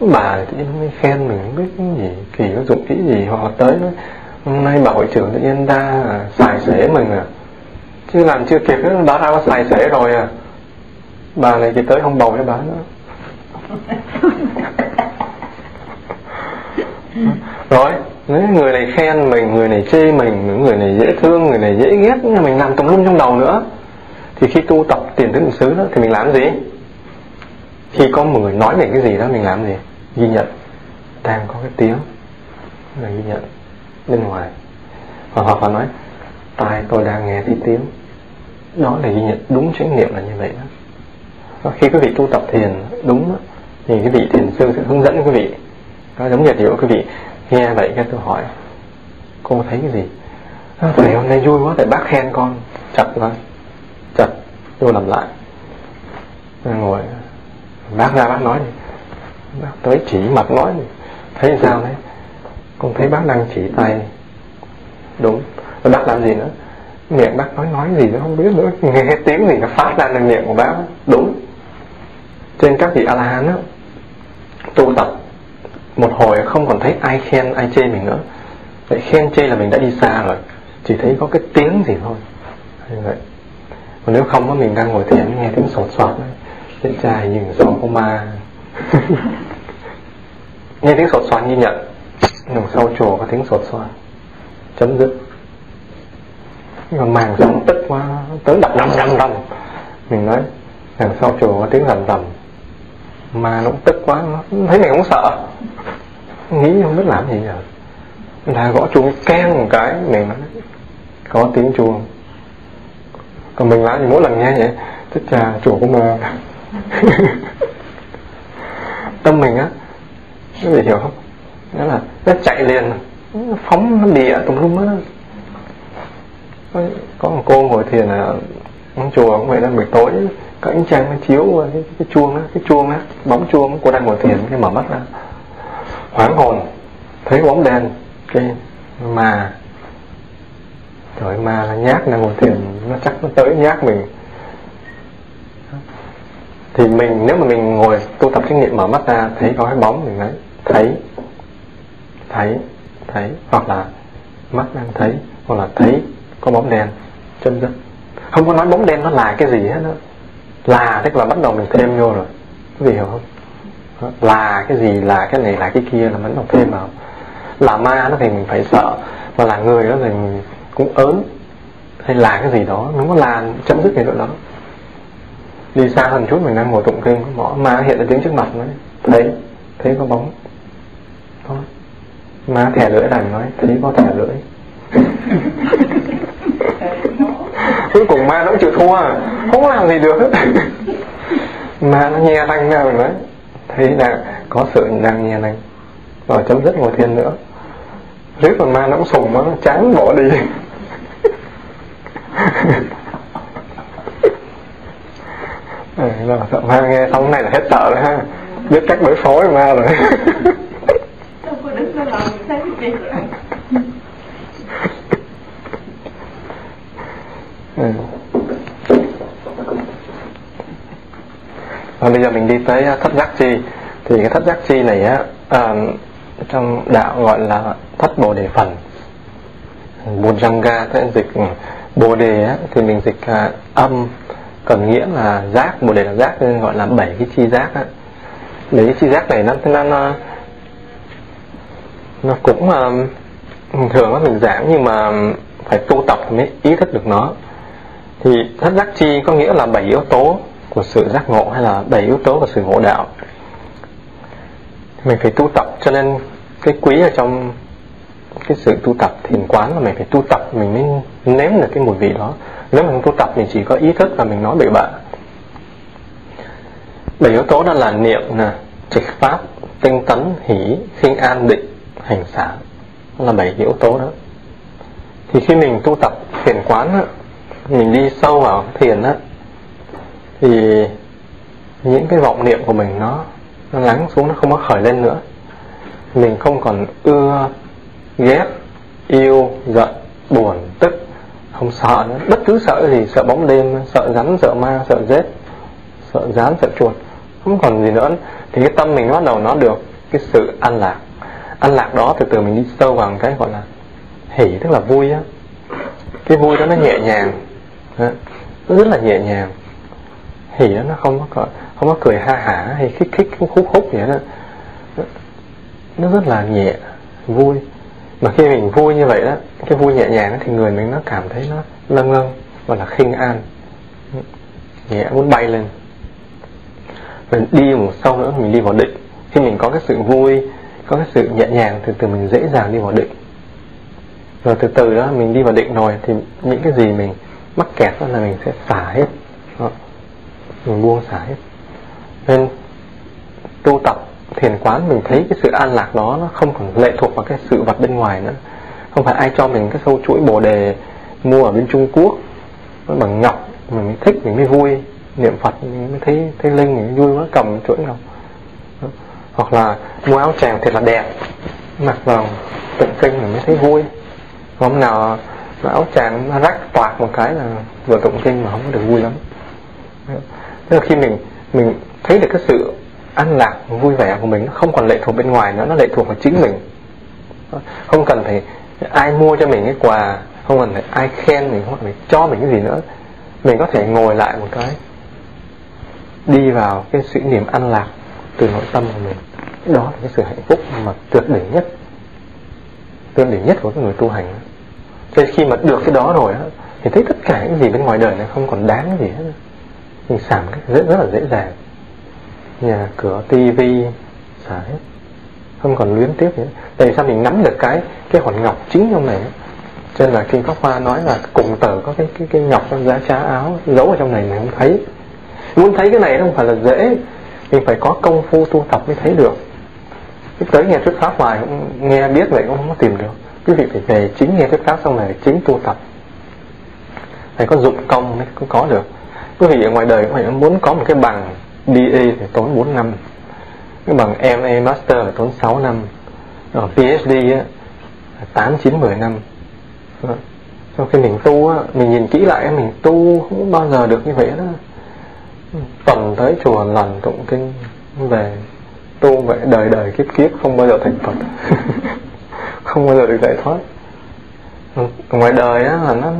bà tự nhiên mới khen mình không biết cái gì kỳ nó dụng kỹ gì. Hoặc là tới nó hôm nay bà hội trưởng tự nhiên ta xài xể mình à. Chứ làm chưa kịp đó ra có xài xể rồi à. Bà này chỉ tới không bầu cho bà. Nữa rồi nếu người này khen mình người này chê mình người này dễ thương người này dễ ghét mình làm tùm lum trong đầu nữa. Thì khi tu tập tiền thức xứ đó thì mình làm gì? Khi có một người nói về cái gì đó mình làm gì? Ghi nhận. Đang có cái tiếng. Là ghi nhận. Bên ngoài. Và hoặc là nói tai tôi đang nghe thấy tiếng. Đó là ghi nhận. Đúng chánh niệm là như vậy đó. Và khi quý vị tu tập thiền đúng đó, thì cái vị thiền sư sẽ hướng dẫn quý vị. Có giống như kiểu quý vị nghe vậy các tôi hỏi, cô thấy cái gì? Phải hôm nay vui quá, tại bác khen con. Chặt thôi chặt vô làm lại. Ngồi, bác ra bác nói đi. Bác tới chỉ mặt nói đi. Thấy sao đấy? Con thấy bác đang chỉ tay. Đúng. Rồi bác làm gì nữa? Miệng bác nói nói gì nữa không biết nữa. Nghe tiếng gì nó phát ra từ miệng của bác. Đúng. Trên các vị a la hán tu tập một hồi không còn thấy ai khen, ai chê mình nữa. Vậy khen chê là mình đã đi xa rồi, chỉ thấy có cái tiếng gì thôi. Như vậy. Còn nếu không mình đang ngồi thiền nghe tiếng sột soạt trên trai nhìn gió có ma. Nghe tiếng sột soạt ghi nhận đằng sau chùa có tiếng sột soạt. Chấm dứt. Còn màng sống tức quá, tới đập đầm đầm đầm. Mình nói đằng sau chùa có tiếng rầm rầm mà nó tức quá, nó thấy mình cũng sợ. Nghĩ không biết làm gì nhờ. Là gõ chuông keng một cái mình nói, có tiếng chuông. Còn mình làm gì mỗi lần nghe vậy tức trà chùa của mơ. Tâm mình á, nó bị hiểu không? Đó là nó chạy liền, nó phóng nó địa tùm lum á. Có một cô ngồi thiền ở chùa cũng vậy đó, buổi tối có ánh trăng nó chiếu vào cái, cái chuông á cái chuông á bóng chuông cô đang ngồi thiền cái mở mắt ra. Hoảng hồn thấy bóng đen cái mà trời ma là nhát đang ngồi thiền nó chắc nó tới nhát mình. Thì mình nếu mà mình ngồi tu tập kinh nghiệm mở mắt ra thấy có cái bóng mình nói thấy thấy thấy hoặc là mắt đang thấy hoặc là thấy có bóng đen chân dứt không có nói bóng đen nó là cái gì hết đó là tức là bắt đầu mình thêm vô rồi. Quý vị hiểu không? Là cái gì là cái này là cái kia là vẫn đọc thêm vào. Là ma nó thì mình phải sợ. Mà là người đó thì mình cũng ớn. Hay là cái gì đó. Nó có là chấm dứt cái chỗ đó. Đi xa hơn chút mình đang ngồi tụng kinh. Mỏ ma hiện ra tiếng trước mặt nói thấy. Thấy có bóng. Thôi ma thẻ lưỡi đành nói thấy có thẻ lưỡi cuối cùng ma nó cũng chịu thua. Không làm gì được. Ma nó nghe thanh ra mình nói. Thấy là có sự đang nghe anh rồi chấm dứt ngồi thiền nữa. Riết còn ma nó cũng sùng nó chán bỏ đi. À, sợ ma nghe xong này là hết sợ rồi ha. Biết cách đối phó với ma rồi ừ bây giờ mình đi tới à, thất giác chi. Thì cái thất giác chi này á à, trong đạo gọi là thất bồ đề phần. Bujanga thế dịch ừ, bồ đề á, thì mình dịch à, âm cần nghĩa là giác. Bồ đề là giác nên gọi là bảy cái chi giác á. bảy cái chi giác này nó nó nó, nó cũng à, thường nó mình giảng nhưng mà phải tu tập mới ý thức được nó. Thì thất giác chi có nghĩa là bảy yếu tố của sự giác ngộ hay là bảy yếu tố của sự ngộ đạo. Mình phải tu tập cho nên cái quý ở trong cái sự tu tập thiền quán là mình phải tu tập mình mới nếm được cái mùi vị đó. Nếu mình không tu tập mình chỉ có ý thức là mình nói bậy bạ. Bảy yếu tố đó là niệm nè trịch pháp tinh tấn hỷ khinh an định hành xả. Là bảy yếu tố đó. Thì khi mình tu tập thiền quán á, mình đi sâu vào thiền á thì những cái vọng niệm của mình nó nó lắng xuống, nó không có khởi lên nữa. Mình không còn ưa, ghét, yêu, giận, buồn, tức, không sợ nữa. Bất cứ sợ gì, sợ bóng đêm, sợ rắn, sợ ma, sợ rết sợ rán, sợ chuột, không còn gì nữa. Thì cái tâm mình bắt đầu nó được cái sự an lạc. An lạc đó từ từ mình đi sâu vào cái gọi là hỉ, tức là vui á. Cái vui đó nó nhẹ nhàng. Nó rất là nhẹ nhàng hỉ đó nó không có không có cười ha hả hay khích khích khúc khúc khúc vậy đó nó rất là nhẹ vui. Mà khi mình vui như vậy đó cái vui nhẹ nhàng đó, thì người mình nó cảm thấy nó lâng lâng và là khinh an. Nhẹ muốn bay lên. Mình đi một sau nữa mình đi vào định. Khi mình có cái sự vui có cái sự nhẹ nhàng từ từ mình dễ dàng đi vào định. Rồi từ từ đó mình đi vào định rồi thì những cái gì mình mắc kẹt đó là mình sẽ xả hết. Đó mình buông xả hết nên tu tập thiền quán mình thấy cái sự an lạc đó nó không còn lệ thuộc vào cái sự vật bên ngoài nữa. Không phải ai cho mình cái sâu chuỗi bồ đề mua ở bên Trung Quốc bằng ngọc, mình mới thích, mình mới vui. Niệm Phật mình mới thấy thấy linh, mình mới vui quá, cầm chuỗi ngọc. Hoặc là mua áo tràng thật là đẹp, mặc vào tụng kinh mình mới thấy vui. Hôm nào áo tràng nó rách toạc một cái là vừa tụng kinh mà không có được vui lắm tức là khi mình mình thấy được cái sự an lạc, vui vẻ của mình, nó không còn lệ thuộc bên ngoài nữa, nó lệ thuộc vào chính mình. Không cần phải ai mua cho mình cái quà, không cần phải ai khen mình hoặc phải cho mình cái gì nữa. Mình có thể ngồi lại một cái, đi vào cái sự niềm an lạc từ nội tâm của mình. Đó là cái sự hạnh phúc mà tuyệt đỉnh nhất, tuyệt đỉnh nhất của cái người tu hành. Cho nên khi mà được cái đó rồi thì thấy tất cả những gì bên ngoài đời này không còn đáng gì hết mình xả cách rất, rất là dễ dàng. Nhà cửa tivi xả hết. Không còn luyến tiếc nữa. Tại sao mình nắm được cái cái hòn ngọc chính trong này? Cho nên là khi pháp hoa nói là cùng tờ có cái cái cái ngọc trong giá trá áo giấu ở trong này mình không thấy. Muốn thấy cái này không phải là dễ mình phải có công phu tu tập mới thấy được. Cái tới nghe thuyết pháp hoài cũng nghe biết vậy cũng không có tìm được. Quý vị phải về chính nghe thuyết pháp xong này chính tu tập. Phải có dụng công mới có được quý vị ở ngoài đời quý vị muốn có một cái bằng BA thì tốn 4 năm. Cái bằng MA Master phải tốn 6 năm. Rồi PhD á 8, 9, 10 năm. Sau khi mình tu á mình nhìn kỹ lại mình tu không bao giờ được như vậy đó. Tuần tới chùa lần tụng kinh về tu vậy đời đời kiếp kiếp không bao giờ thành Phật. Không bao giờ được giải thoát. Ngoài đời á là nó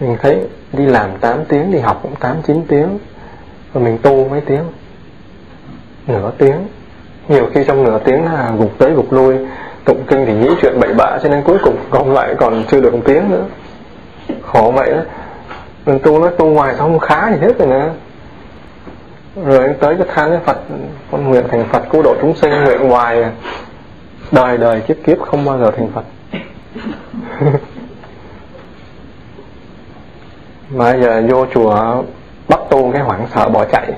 mình thấy đi làm 8 tiếng, đi học cũng 8 9 tiếng. Rồi mình tu mấy tiếng? Nửa tiếng. Nhiều khi trong nửa tiếng là gục tới gục lui. Tụng kinh thì nghĩ chuyện bậy bạ cho nên cuối cùng còn lại còn chưa được một tiếng nữa. Khổ vậy đó. Mình tu nói tu ngoài xong khá gì hết rồi nè. Rồi anh tới cho than với Phật, con nguyện thành Phật cứu độ chúng sinh, nguyện hoài. Đời đời kiếp kiếp không bao giờ thành Phật. mà giờ vô chùa bắt tu cái hoảng sợ bỏ chạy.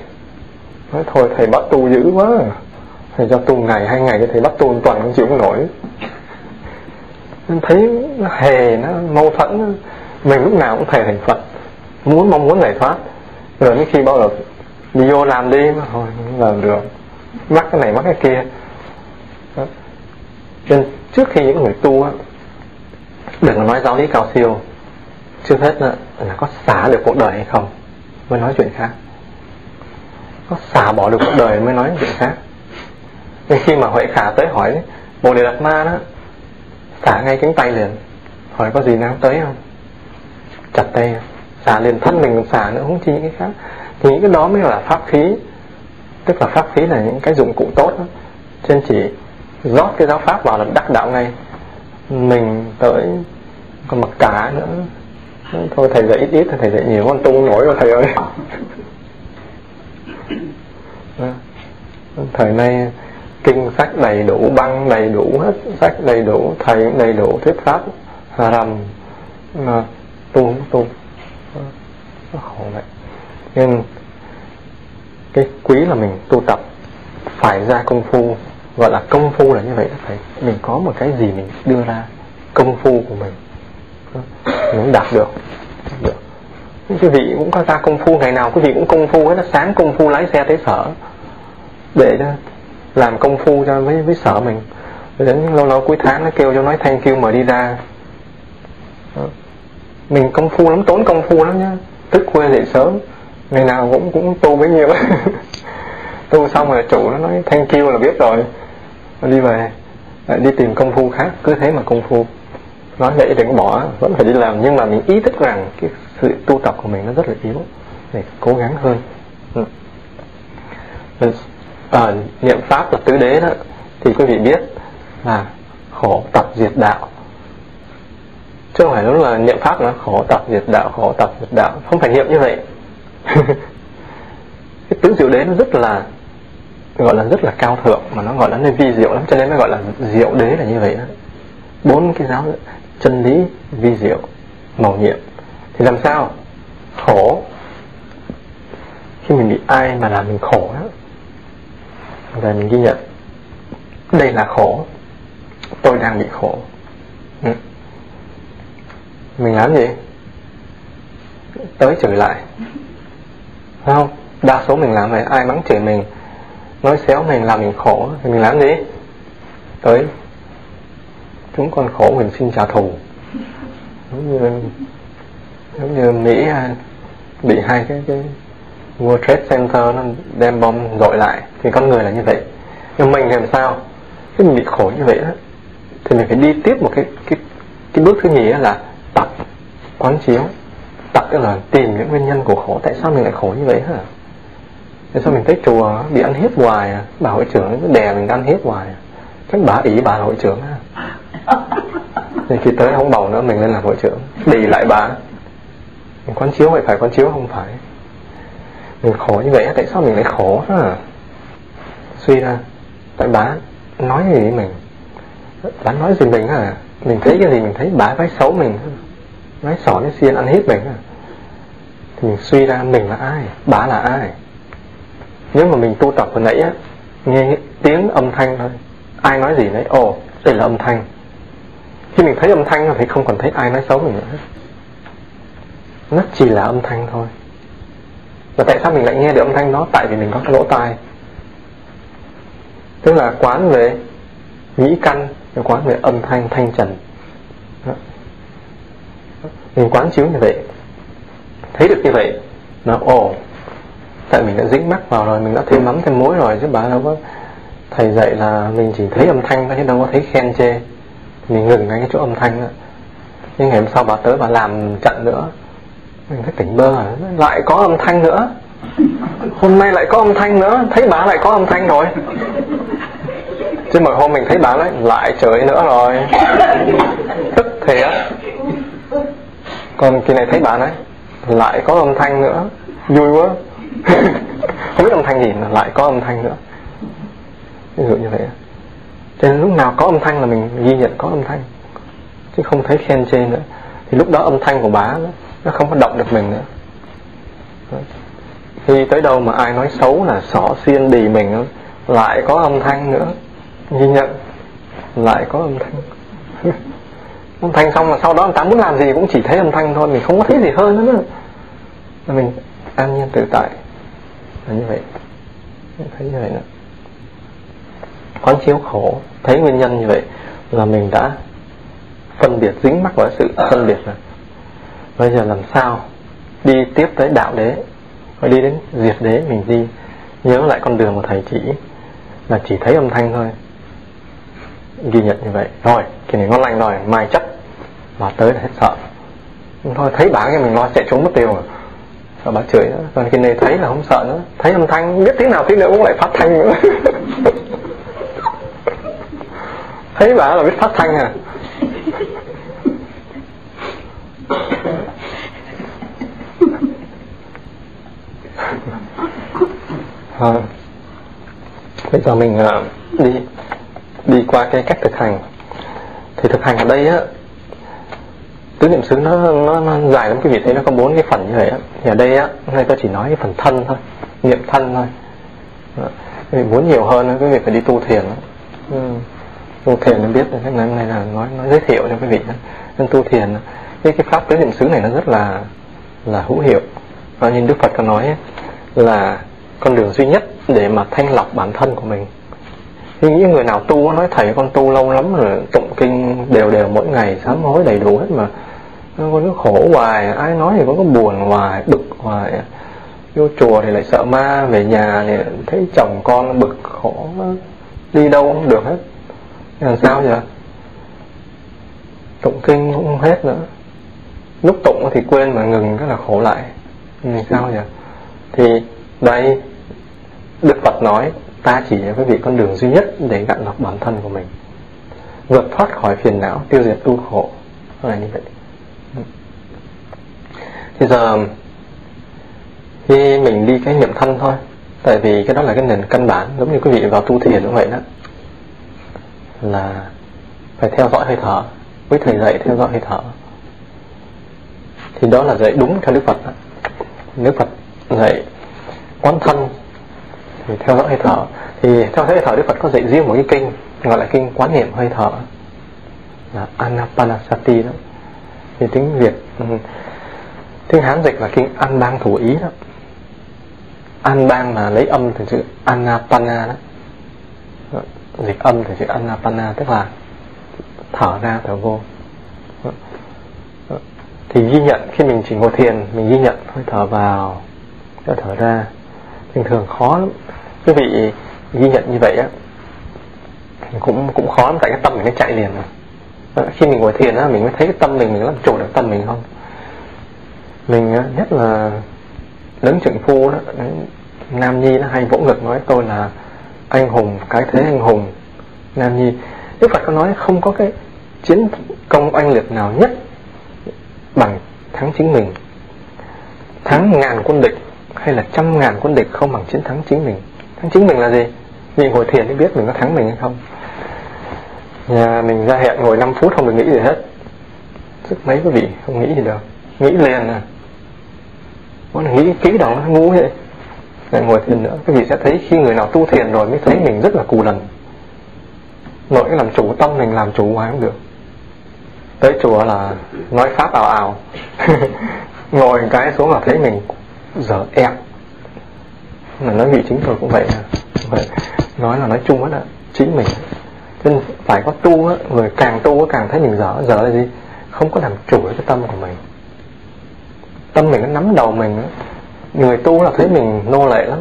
Nói thôi, thầy bắt tu dữ quá. Thầy cho tu ngày, hai ngày thầy bắt tu tuần không chịu không nổi. Nên thấy nó hề, nó mâu thuẫn. Mình lúc nào cũng thầy thành phật. Muốn mong muốn giải thoát. Rồi đến khi bao giờ đi vô làm đi. Mà thôi làm được. Mắc cái này, mắc cái kia. Đó. nên trước khi những người tu á, đừng có nói giáo lý cao siêu trước hết là, là có xả được cuộc đời hay không? Mới nói chuyện khác. Có xả bỏ được cuộc đời mới nói chuyện khác. Nên khi mà huệ khả tới hỏi bồ đề đạt ma đó xả ngay cánh tay liền. Hỏi có gì nào tới không? Chặt tay xả liền thân mình xả nữa không chi những cái khác. Thì những cái đó mới là pháp khí. Tức là pháp khí là những cái dụng cụ tốt đó. trên chỉ rót cái giáo pháp vào là đắc đạo ngay. Mình tới còn mặc cả nữa thôi thầy dạy ít ít thầy dạy nhiều. Con tu nổi rồi thầy ơi. Thời nay kinh sách đầy đủ băng đầy đủ hết. Sách đầy đủ thầy đầy đủ thuyết pháp hà rầm. Mà tu tu nó khổ vậy nên cái quý là mình tu tập phải ra công phu. Gọi là công phu là như vậy phải mình có một cái gì mình đưa ra công phu của mình cũng đạt được. Được. Quý vị cũng có ra công phu ngày nào, quý vị cũng công phu hết nó sáng công phu lái xe tới sở. Để cho làm công phu cho với với sở mình. Đến lâu lâu cuối tháng nó kêu cho nói thank you mời đi ra. Mình công phu lắm, tốn công phu lắm nhá. Thức khuya dậy sớm, ngày nào cũng cũng tu bấy nhiêu. Tu xong rồi chủ nó nói thank you là biết rồi. Đi về đi tìm công phu khác, cứ thế mà công phu nói vậy đừng bỏ vẫn phải đi làm. Nhưng mà mình ý thức rằng cái sự tu tập của mình nó rất là yếu để cố gắng hơn. Ừ. à, niệm pháp là tứ đế đó thì quý vị biết là khổ tập diệt đạo. Chứ không phải lúc là niệm pháp nó khổ tập diệt đạo khổ tập diệt đạo. Không phải niệm như vậy. Cái tứ diệu đế nó rất là gọi là rất là cao thượng mà nó gọi là nên vi diệu lắm cho nên nó gọi là diệu đế là như vậy đó. Bốn cái giáo chân lý, vi diệu, màu nhiệm. Thì làm sao? Khổ. Khi mình bị ai mà làm mình khổ đó và mình ghi nhận, đây là khổ, tôi đang bị khổ. Ừ. mình làm gì? Tới chửi lại. Phải không? Đa số mình làm vậy, ai mắng chửi mình, nói xéo mình, làm mình khổ, thì mình làm gì? Tới chúng con khổ mình xin trả thù. Giống như giống như mỹ à, bị hai cái cái World Trade Center nó đem bom dội lại thì con người là như vậy. Nhưng mình làm sao? Khi mình bị khổ như vậy đó. Thì mình phải đi tiếp một cái cái cái bước thứ nhì là tập quán chiếu, tập tức là tìm những nguyên nhân của khổ. Tại sao mình lại khổ như vậy hả? Tại sao mình tới chùa bị ăn hiếp hoài à? Bà hội trưởng đè mình ăn hiếp hoài à? Chắc bà ý bà hội trưởng à? Thì khi tới không bầu nữa, mình lên làm hội trưởng. Đi lại bà. Mình quán chiếu vậy phải, quán chiếu không phải. Mình khổ như vậy tại sao mình lại khổ ha à? suy ra, tại bà nói gì với mình? Bà nói gì mình à mình thấy cái gì mình thấy, bà nói xấu mình. Nói xỏ nói xiên, ăn hiếp mình à thì mình suy ra mình là ai, bà là ai? Nếu mà mình tu tập hồi nãy á, nghe tiếng âm thanh thôi. Ai nói gì đấy ồ, đây là âm thanh khi mình thấy âm thanh thì không còn thấy ai nói xấu mình nữa. Nó chỉ là âm thanh thôi. Và tại sao mình lại nghe được âm thanh đó? Tại vì mình có cái lỗ tai. Tức là quán về nhĩ căn quán về âm thanh thanh trần. Mình quán chiếu như vậy. Thấy được như vậy, nó ồ. Tại mình đã dính mắc vào rồi, mình đã thêm mắm thêm muối rồi, chứ bà đâu có thầy dạy là mình chỉ thấy âm thanh thôi, chứ đâu có thấy khen chê mình ngừng ngay cái chỗ âm thanh đó nhưng ngày hôm sau bà tới bà làm trận nữa. Mình thấy tỉnh bơ rồi. Lại có âm thanh nữa. Hôm nay lại có âm thanh nữa. Thấy bà lại có âm thanh rồi. Chứ mà hôm mình thấy bà lại lại chửi nữa rồi. Tức thiệt còn kỳ này thấy bà đấy lại có âm thanh nữa. Vui quá. Không biết âm thanh gì, mà lại có âm thanh nữa. Ví dụ như vậy cho nên lúc nào có âm thanh là mình ghi nhận có âm thanh. Chứ không thấy khen chê nữa. Thì lúc đó âm thanh của bá nó không có động được mình nữa. Khi tới đâu mà ai nói xấu là xỏ xiên đì mình lại có âm thanh nữa. Ghi nhận, lại có âm thanh. Âm thanh xong là sau đó người ta muốn làm gì cũng chỉ thấy âm thanh thôi, mình không có thấy gì hơn nữa. Là mình an nhiên tự tại. Là như vậy. Thấy như vậy nữa quán chiếu khổ. Thấy nguyên nhân như vậy là mình đã phân biệt, dính mắc vào sự phân biệt rồi bây giờ làm sao đi tiếp tới đạo đế phải đi đến diệt đế mình đi. Nhớ lại con đường của thầy chỉ, là chỉ thấy âm thanh thôi. Ghi nhận như vậy. Rồi, cái này ngon lành rồi, mai chắc mà tới là hết sợ. Thôi, thấy bà cái mình lo chạy trốn mất tiêu rồi. Sợ bà chửi nữa? Còn khi này thấy là không sợ nữa. Thấy âm thanh biết tiếng nào, tiếng nữa cũng lại phát thanh nữa. thấy bà là biết phát thanh à? À, bây giờ mình ờ, đi đi qua cái cách thực hành. Thì thực hành ở đây á tứ niệm xứ nó, nó nó dài lắm quý vị thấy nó có bốn cái phần như vậy á. Thì ở đây á nay tôi chỉ nói cái phần thân thôi niệm thân thôi. Ờ, quý vị muốn nhiều hơn quý vị phải đi tu thiền đó. Ừ tu thiền nên biết cái này, này là nói nói giới thiệu cho quý vị nên tu thiền cái cái pháp tứ niệm xứ này nó rất là là hữu hiệu. Và như Đức Phật có nói là con đường duy nhất để mà thanh lọc bản thân của mình. Thì những người nào tu nói thầy con tu lâu lắm rồi tụng kinh đều đều mỗi ngày sám hối đầy đủ hết mà. Con cứ khổ hoài ai nói thì con có buồn hoài bực hoài. Vô chùa thì lại sợ ma về nhà thì thấy chồng con bực khổ đi đâu cũng được hết làm sao vậy tụng kinh cũng không hết nữa. Lúc tụng thì quên mà ngừng rất là khổ lại. Làm sao vậy thì đây, đức phật nói, ta chỉ cho quý vị con đường duy nhất để gạn lọc bản thân của mình, vượt thoát khỏi phiền não, tiêu diệt tu khổ. Là như vậy. Thì giờ, khi mình đi cái niệm thân thôi, tại vì cái đó là cái nền căn bản, giống như quý vị vào tu thiền cũng vậy đó là phải theo dõi hơi thở, với thầy dạy theo dõi hơi thở. Thì đó là dạy đúng theo đức phật đức phật dạy quán thân thì theo dõi hơi thở. Thì theo dõi hơi thở đức phật có dạy riêng một cái kinh, gọi là kinh quán niệm hơi thở, là anapanasati đó. Thì tiếng việt ừ, tiếng hán dịch là kinh an bang thủ ý đó. An bang là lấy âm từ chữ anapana đó dịch âm thì chữ anapana, tức là thở ra, thở vô. Thì ghi nhận, khi mình chỉ ngồi thiền, mình ghi nhận hơi thở vào thở ra. Thường thường khó lắm. Quý vị ghi nhận như vậy á cũng cũng khó lắm, tại cái tâm mình nó chạy liền rồi khi mình ngồi thiền á, mình mới thấy cái tâm mình mình làm chủ được tâm mình không? Mình nhất là lớn trưởng phu đó nam nhi nó hay vỗ ngực nói tôi là anh hùng, cái thế anh hùng. Nam nhi, đức phật có nói không có cái chiến công oanh liệt nào nhất bằng thắng chính mình. Thắng ngàn quân địch hay là trăm ngàn quân địch không bằng chiến thắng chính mình. Thắng chính mình là gì? Mình ngồi thiền mới biết mình có thắng mình hay không. Nhà mình ra hẹn ngồi 5 phút không được nghĩ gì hết. Sức mấy quý vị không nghĩ gì được nghĩ liền à. Muốn nghĩ kỹ đó nó ngu vậy lại ngồi thiền nữa. Quý vị sẽ thấy khi người nào tu thiền rồi mới thấy mình rất là cù lần. Nội làm chủ, tâm mình làm chủ hoài không được. Tới chùa là nói pháp ảo ảo ngồi cái xuống là thấy mình dở em mà nói vị chính tôi cũng vậy. Vậy. Nói là nói chung hết ạ chính mình. Nên phải có tu á. Người càng tu càng thấy mình dở. Dở là gì? Không có làm chủ cái tâm của mình. Tâm mình nó nắm đầu mình á người tu là thấy mình nô lệ lắm.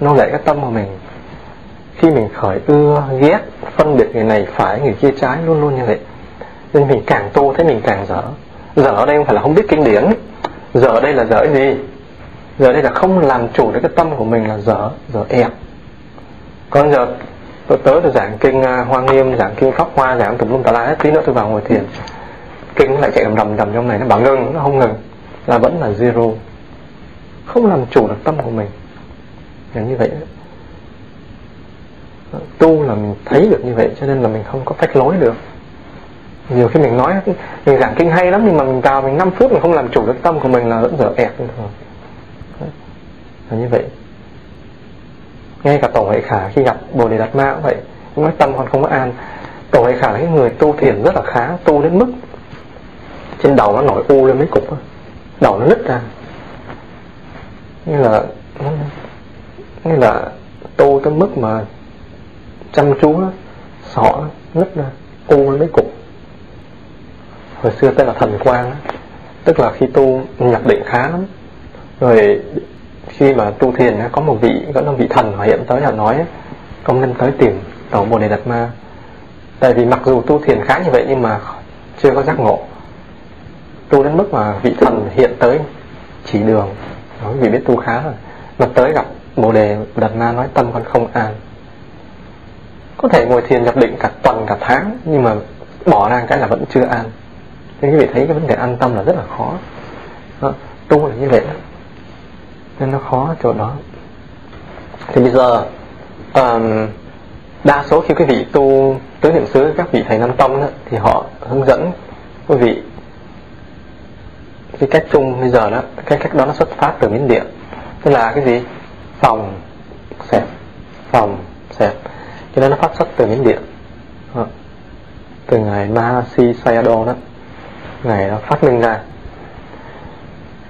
Nô lệ cái tâm của mình. Khi mình khởi ưa, ghét, phân biệt người này phải, người kia trái, luôn luôn như vậy. Nên mình càng tu, thấy mình càng dở. Dở ở đây không phải là không biết kinh điển. Dở ở đây là dở gì? Gì ở đây là không làm chủ được cái tâm của mình là dở dở ẹp. Còn giờ, tôi tới tôi giảng kinh à, hoa nghiêm, giảng kinh pháp hoa, giảng tùm lum tà la hết. Tí nữa tôi vào ngồi thiền. Kinh lại chạy đầm đầm đầm trong này, nó bảo ngưng nó không ngừng. Là vẫn là zero không làm chủ được tâm của mình. Là như vậy. Tu là mình thấy được như vậy, cho nên là mình không có phách lối được. Nhiều khi mình nói, mình giảng kinh hay lắm, nhưng mà mình vào mình 5 phút mình không làm chủ được tâm của mình là vẫn dở ẹt thôi. là như vậy. Ngay cả tổ hệ khả khi gặp bồ đề đạt ma cũng vậy. Cũng nói tâm còn không có an. Tổ hệ khả là cái người tu thiền rất là khá, tu đến mức trên đầu nó nổi u lên mấy cục đầu nó nứt ra như là như là tu tới mức mà chăm chú sọ nứt ra u mấy cục. Hồi xưa tên là thần quang tức là khi tu nhập định khá lắm. Rồi khi mà tu thiền có một vị, có một vị thần mà hiện tới là nói, công nhân tới tìm tổ bồ đề đạt ma. Tại vì mặc dù tu thiền khá như vậy nhưng mà chưa có giác ngộ. Tu đến mức mà vị thần hiện tới chỉ đường đó, vì biết tu khá rồi. Mà tới gặp bồ đề đạt ma nói tâm con không an. Có thể ngồi thiền nhập định cả tuần cả tháng nhưng mà bỏ ra cái là vẫn chưa an. Nên quý vị thấy cái vấn đề an tâm là rất là khó. Đó, tu là như vậy đó. Nên nó khó chỗ đó. Thì bây giờ um, đa số khi quý vị tu tứ niệm xứ các vị thầy nam tông đó, thì họ hướng dẫn quý vị cái cách chung bây giờ đó, cái cách đó nó xuất phát từ miến điện. Tức là cái gì? Phòng xẹp phòng xẹp. Cho nên nó phát xuất từ miến điện. Đó. từ ngày Mahasi Sayadaw đó, ngày nó phát minh ra.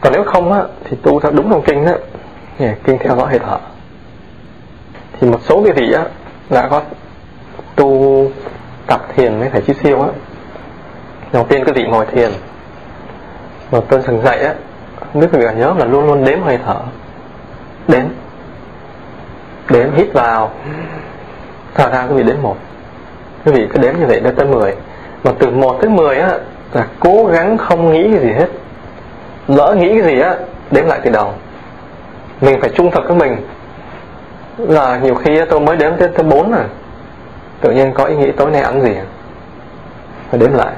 Còn nếu không á, thì tu theo đúng đồng kinh á kinh theo dõi hơi thở thì một số cái vị á, đã có tu tập thiền với phải chi siêu á đầu tiên cái vị ngồi thiền mà tôi thường dạy á đức quý vị nhớ là luôn luôn đếm hơi thở. Đếm. Đếm hít vào. Thở ra quý vị đếm một. Quý vị cứ đếm như vậy đến tới 10 mà từ 1 tới 10 á, là cố gắng không nghĩ cái gì hết. Lỡ nghĩ cái gì á, đếm lại từ đầu. Mình phải trung thực với mình. Là nhiều khi tôi mới đếm tới tới bốn rồi tự nhiên có ý nghĩ tối nay ăn gì à? phải đếm lại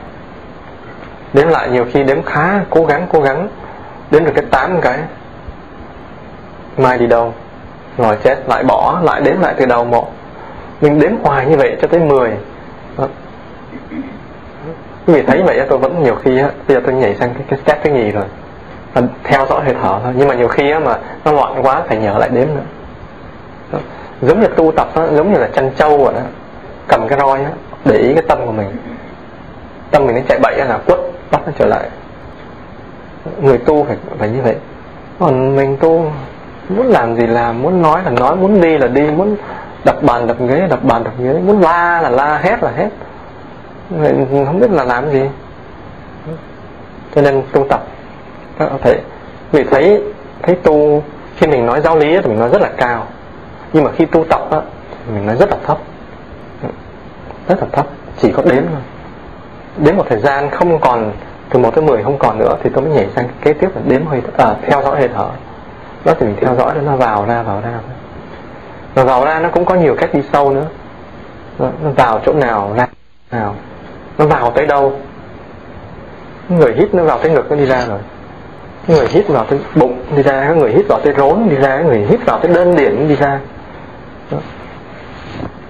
đếm lại nhiều khi đếm khá cố gắng cố gắng. Đếm được cái tám cái. Mai đi đâu? Ngồi chết lại bỏ lại đếm lại từ đầu một. Mình đếm hoài như vậy cho tới 10 ờ. quý vị thấy vậy tôi vẫn nhiều khi á bây giờ tôi nhảy sang cái, cái step thứ nhì rồi. Và theo dõi hơi thở thôi. Nhưng mà nhiều khi á mà nó loạn quá phải nhớ lại đếm nữa. Đó. giống như tu tập á giống như là chăn trâu vậy đó. Cầm cái roi á để ý cái tâm của mình. Tâm mình nó chạy bậy là quất bắt nó trở lại. Người tu phải phải như vậy. Còn mình tu, muốn làm gì làm, muốn nói là nói, muốn đi là đi, muốn đập bàn đập ghế, đập bàn đập ghế, muốn la là la, hét là hét. Mình không biết là làm gì. Cho nên tu tập. Thấy, vì thấy thấy tu, khi mình nói giáo lý thì mình nói rất là cao. Nhưng mà khi tu tập á mình nói rất là thấp. Rất là thấp, chỉ có đếm thôi đến một thời gian không còn từ 1 tới 10 không còn nữa thì tôi mới nhảy sang kế tiếp là đếm hơi à, theo dõi hơi thở. Đó thì mình theo dõi nó vào ra vào ra. Và vào ra nó cũng có nhiều cách đi sâu nữa. Nó vào chỗ nào ra nào. Nó vào tới đâu? Người hít nó vào tới ngực nó đi ra rồi. Người hít vào tới bụng đi ra có người hít vào tới rốn đi ra người hít vào tới đơn điển đi ra. Đó.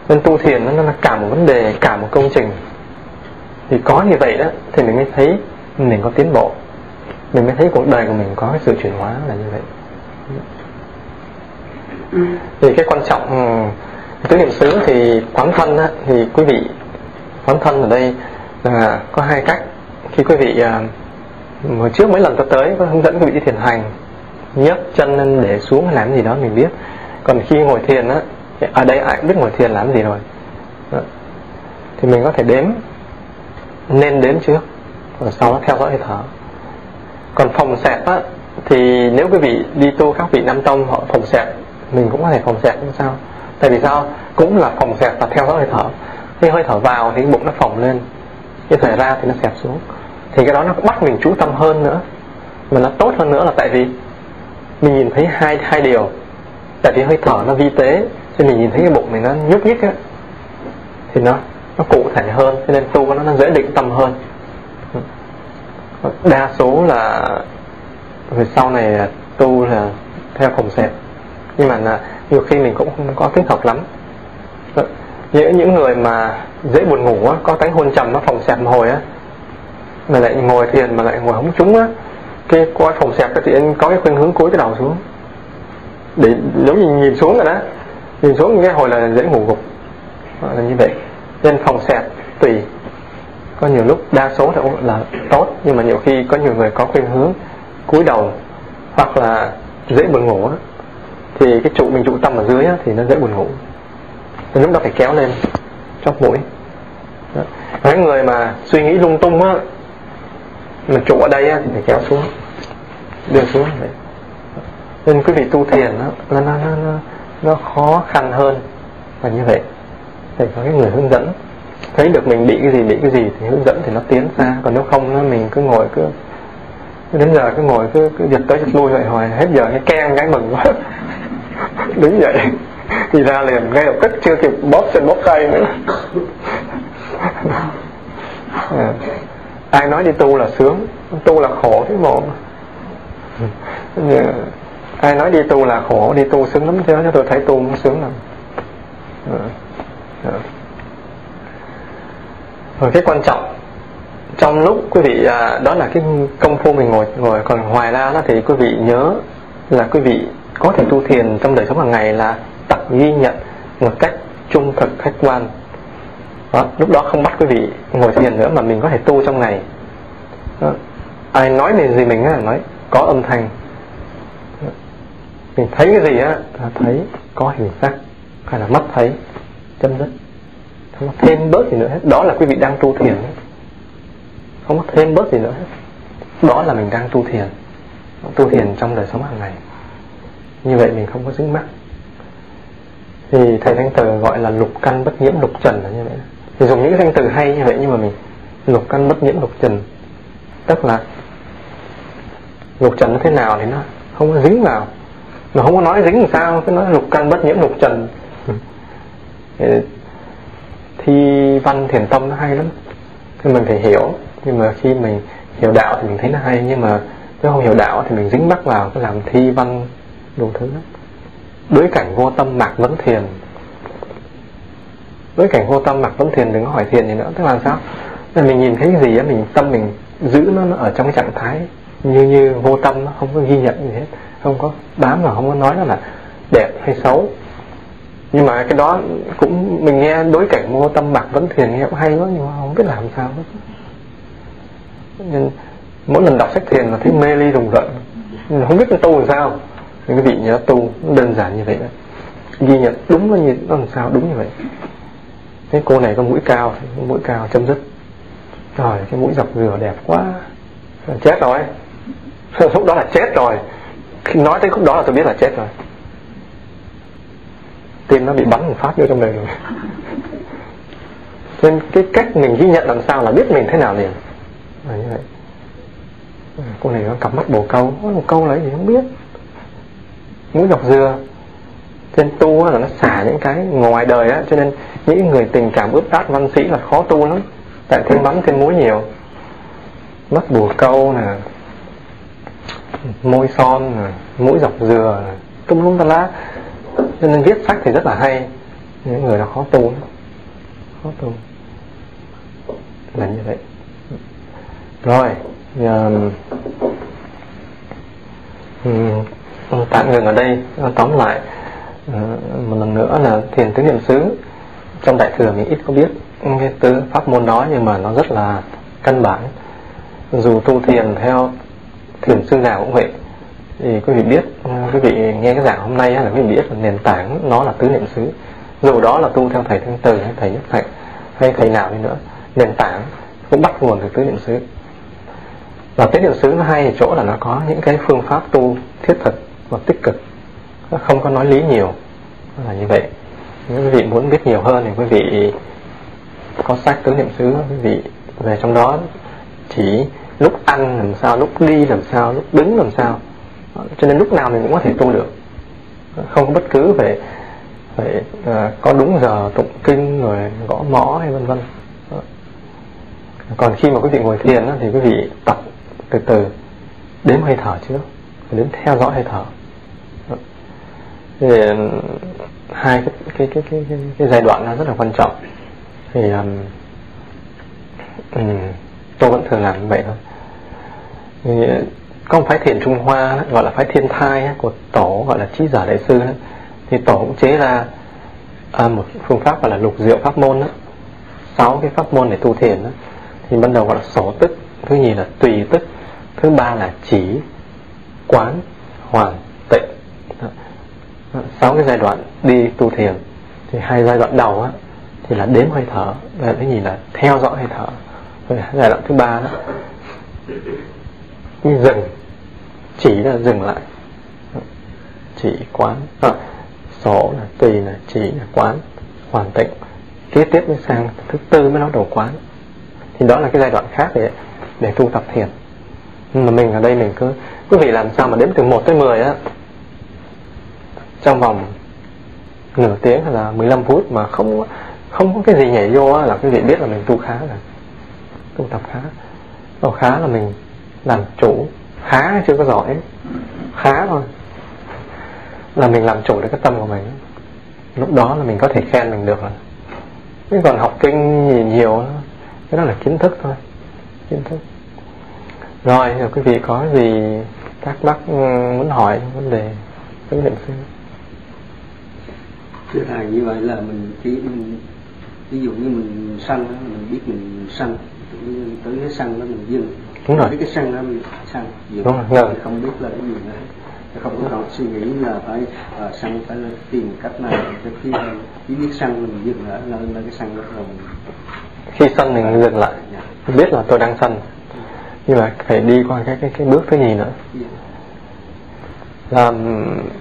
nên tu thiền nó là cả một vấn đề cả một công trình thì có như vậy đó thì mình mới thấy mình có tiến bộ. Mình mới thấy cuộc đời của mình có cái sự chuyển hóa là như vậy. Thì cái quan trọng tứ niệm xứ thì quán thân á, thì quý vị quán thân ở đây là có hai cách. Khi quý vị à, hồi trước mấy lần tôi tới có hướng dẫn quý vị đi thiền hành nhấc chân lên để xuống làm gì đó mình biết. Còn khi ngồi thiền á ở đây ai cũng biết ngồi thiền làm gì rồi. Thì mình có thể đếm nên đến trước. Rồi sau đó theo dõi hơi thở. Còn phòng xẹp á, thì nếu quý vị đi tu các vị nam tông, họ phòng xẹp, mình cũng có thể phòng xẹp, không sao. Tại vì sao? Cũng là phòng xẹp và theo dõi hơi thở. Khi hơi thở vào thì bụng nó phồng lên khi thở ra thì nó xẹp xuống. Thì cái đó nó bắt mình chú tâm hơn nữa. Mà nó tốt hơn nữa là tại vì mình nhìn thấy hai hai điều. Tại vì hơi thở nó vi tế cho mình nhìn thấy cái bụng mình nó nhúc nhích á, thì nó nó cụ thể hơn, cho nên tu nó nó dễ định tâm hơn. Đa số là về sau này tu là theo phòng xẹp nhưng mà là nhiều khi mình cũng không có thích hợp lắm. Những những người mà dễ buồn ngủ á, có tánh hôn trầm nó phòng xẹp một hồi á, mà lại ngồi thiền mà lại ngồi không trúng á, cái qua phòng xẹp thì anh có cái khuynh hướng cúi cái đầu xuống. Để giống như nhìn xuống rồi đó. Nhìn xuống cái hồi là dễ ngủ gục. Là như vậy nên phòng xẹp tùy. Có nhiều lúc đa số thì là tốt nhưng mà nhiều khi có nhiều người có khuynh hướng cúi đầu hoặc là dễ buồn ngủ thì cái trụ mình trụ tâm ở dưới thì nó dễ buồn ngủ. Nên lúc đó phải kéo lên chóp mũi. Đó. cái người mà suy nghĩ lung tung á mà trụ ở đây á, thì phải kéo xuống đưa xuống vậy. Nên quý vị tu thiền nó, nó, nó, nó, nó khó khăn hơn và như vậy phải có cái người hướng dẫn. Thấy được mình bị cái gì bị cái gì thì hướng dẫn thì nó tiến xa. Còn nếu không nó mình cứ ngồi cứ đến giờ cứ ngồi cứ, cứ giật tới giật lui vậy hồi hết giờ cái keng cái mừng quá. Đứng dậy. Đi ra liền ngay lập tức chưa kịp bóp chân bóp tay nữa. À. ai nói đi tu là sướng tu là khổ thế bộ. Ai nói đi tu là khổ đi tu sướng lắm chứ. Cho tôi thấy tu cũng sướng lắm. Ừ. Dạ. Rồi cái quan trọng trong lúc quý vị à, đó là cái công phu mình ngồi ngồi còn ngoài ra đó thì quý vị nhớ là quý vị có thể tu thiền trong đời sống hàng ngày là tập ghi nhận một cách trung thực khách quan. Đó, lúc đó không bắt quý vị ngồi thiền nữa mà mình có thể tu trong ngày. Đó. ai nói mình gì mình á nói có âm thanh. Mình thấy cái gì á thấy có hình sắc hay là mắt thấy chân dứt không có thêm bớt gì nữa hết. Đó là quý vị đang tu thiền. Không có thêm bớt gì nữa hết. Đó là mình đang tu thiền. Tu thiền trong đời sống hàng ngày. Như vậy mình không có dính mắc. Thì thầy thanh từ gọi là lục căn bất nhiễm lục trần là như vậy thì dùng những cái danh từ hay như vậy nhưng mà mình lục căn bất nhiễm lục trần. Tức là lục trần nó thế nào thì nó không có dính vào. Mà không có nói dính làm sao? Cứ nói lục căn bất nhiễm lục trần thi văn thiền tâm nó hay lắm. Thì mình phải hiểu nhưng mà khi mình hiểu đạo thì mình thấy nó hay nhưng mà nếu không hiểu đạo thì mình dính mắc vào cái làm thi văn đủ thứ lắm. Đối cảnh vô tâm mạc vấn thiền. Đối cảnh vô tâm mạc vấn thiền đừng có hỏi thiền gì nữa. Tức là sao? Là mình nhìn thấy cái gì á mình tâm mình giữ nó, nó ở trong cái trạng thái như như vô tâm nó không có ghi nhận gì hết. Không có bám vào không có nói nó là đẹp hay xấu nhưng mà cái đó cũng, mình nghe đối cảnh mô tâm bạc vẫn thiền nghe cũng hay lắm nhưng mà không biết làm sao hết. Nên mỗi lần đọc sách thiền là thấy mê ly rùng rợn. Không biết nó tu làm sao. Những quý vị nhớ tu đơn giản như vậy đó. Ghi nhận đúng là như, nó làm sao đúng như vậy. Thế cô này có mũi cao mũi cao chấm dứt. Rồi cái mũi dọc dừa đẹp quá. Chết rồi. Lúc đó là chết rồi. Khi nói tới khúc đó là tôi biết là chết rồi tim nó bị bắn một phát vô trong đời rồi. Nên cái cách mình ghi nhận làm sao là biết mình thế nào liền. Là như vậy. Cô này có cặp mắt bồ câu. Một câu là gì không biết. Mũi dọc dừa trên tu là nó xả những cái ngoài đời á cho nên những người tình cảm ướt át văn sĩ là khó tu lắm. Tại thêm mắm thêm muối nhiều. Mắt bồ câu nè môi son nè mũi dọc dừa nè tung lung ta lá cho nên viết sách thì rất là hay. Những người là khó tu lắm. khó tu. Là như vậy. Rồi um, tạm ngừng ở đây. Ờ, tóm lại uh, một lần nữa là thiền tứ niệm xứ. Trong đại thừa mình ít có biết cái tứ pháp môn đó nhưng mà nó rất là căn bản. Dù tu thiền theo thiền sư nào cũng vậy thì quý vị biết à, quý vị nghe cái giảng hôm nay là quý vị biết là nền tảng nó là tứ niệm xứ. Dù đó là tu theo thầy thanh từ hay thầy nhất Thầy hay thầy nào đi nữa, nền tảng cũng bắt nguồn từ tứ niệm xứ. Và tứ niệm xứ nó hay ở chỗ là nó có những cái phương pháp tu thiết thực và tích cực. Nó không có nói lý nhiều là như vậy. Nếu quý vị muốn biết nhiều hơn thì quý vị có sách tứ niệm xứ, quý vị về trong đó. Chỉ lúc ăn làm sao, lúc đi làm sao, lúc đứng làm sao. Ờ, cho nên lúc nào mình cũng có thể tu được. Không có bất cứ về phải uh, ờ, có đúng giờ tụng kinh rồi gõ mõ hay vân vân. Ờ. Còn khi mà quý vị ngồi thiền thì quý vị tập từ từ đếm hơi thở trước đếm theo dõi hơi thở. Thì hai cái cái cái cái cái, cái giai đoạn nó rất là quan trọng. Thì um, um, tôi vẫn thường làm như vậy thôi. Thì công phái thiền Trung Hoa gọi là phái thiên thai của tổ gọi là trí giả đại sư thì tổ cũng chế ra à, một phương pháp gọi là lục diệu pháp môn đó. sáu cái pháp môn để tu thiền đó. thì ban đầu gọi là sổ tức thứ nhì là tùy tức thứ ba là chỉ quán hoàn tịnh. Sáu cái giai đoạn đi tu thiền. Thì hai giai đoạn đầu á thì là đếm hơi thở và thứ nhì là theo dõi hơi thở. Rồi giai đoạn thứ ba đó như dừng chỉ là dừng lại. Chỉ quán. À, số là tùy là chỉ là quán hoàn tịnh. Kế tiếp mới sang thứ tư mới bắt đầu quán. Thì đó là cái giai đoạn khác để để tu tập thiền. Mà mình ở đây mình cứ quý vị làm sao mà đếm từ 1 tới 10 á. Trong vòng nửa tiếng hay là 15 phút mà không không có cái gì nhảy vô á, là quý vị biết là mình tu khá rồi tu tập khá. Tu khá là mình làm chủ khá chưa có giỏi? Khá thôi. Là mình làm chủ được cái tâm của mình. Lúc đó là mình có thể khen mình được rồi. Chứ còn học kinh nhiều, nhiều cái đó là kiến thức thôi. Kiến thức. Rồi rồi quý vị có gì các bác ừ, muốn hỏi vấn đề vấn đề sư thưa thầy như vậy là mình chỉ mình, ví dụ như mình sanh mình biết mình sanh tới cái sanh đó mình dừng đúng rồi. Cái sân mình sân dừng đúng rồi ngờ. không biết là cái gì nữa. Không có suy nghĩ là phải uh, sân phải là tìm cách nào cho khi chỉ biết sân mình dừng ở nơi nơi cái sân đó rồi khi sân mình dừng lại mình biết là tôi đang sân nhưng mà phải đi qua cái cái cái bước thứ nhì nữa. Dạ. là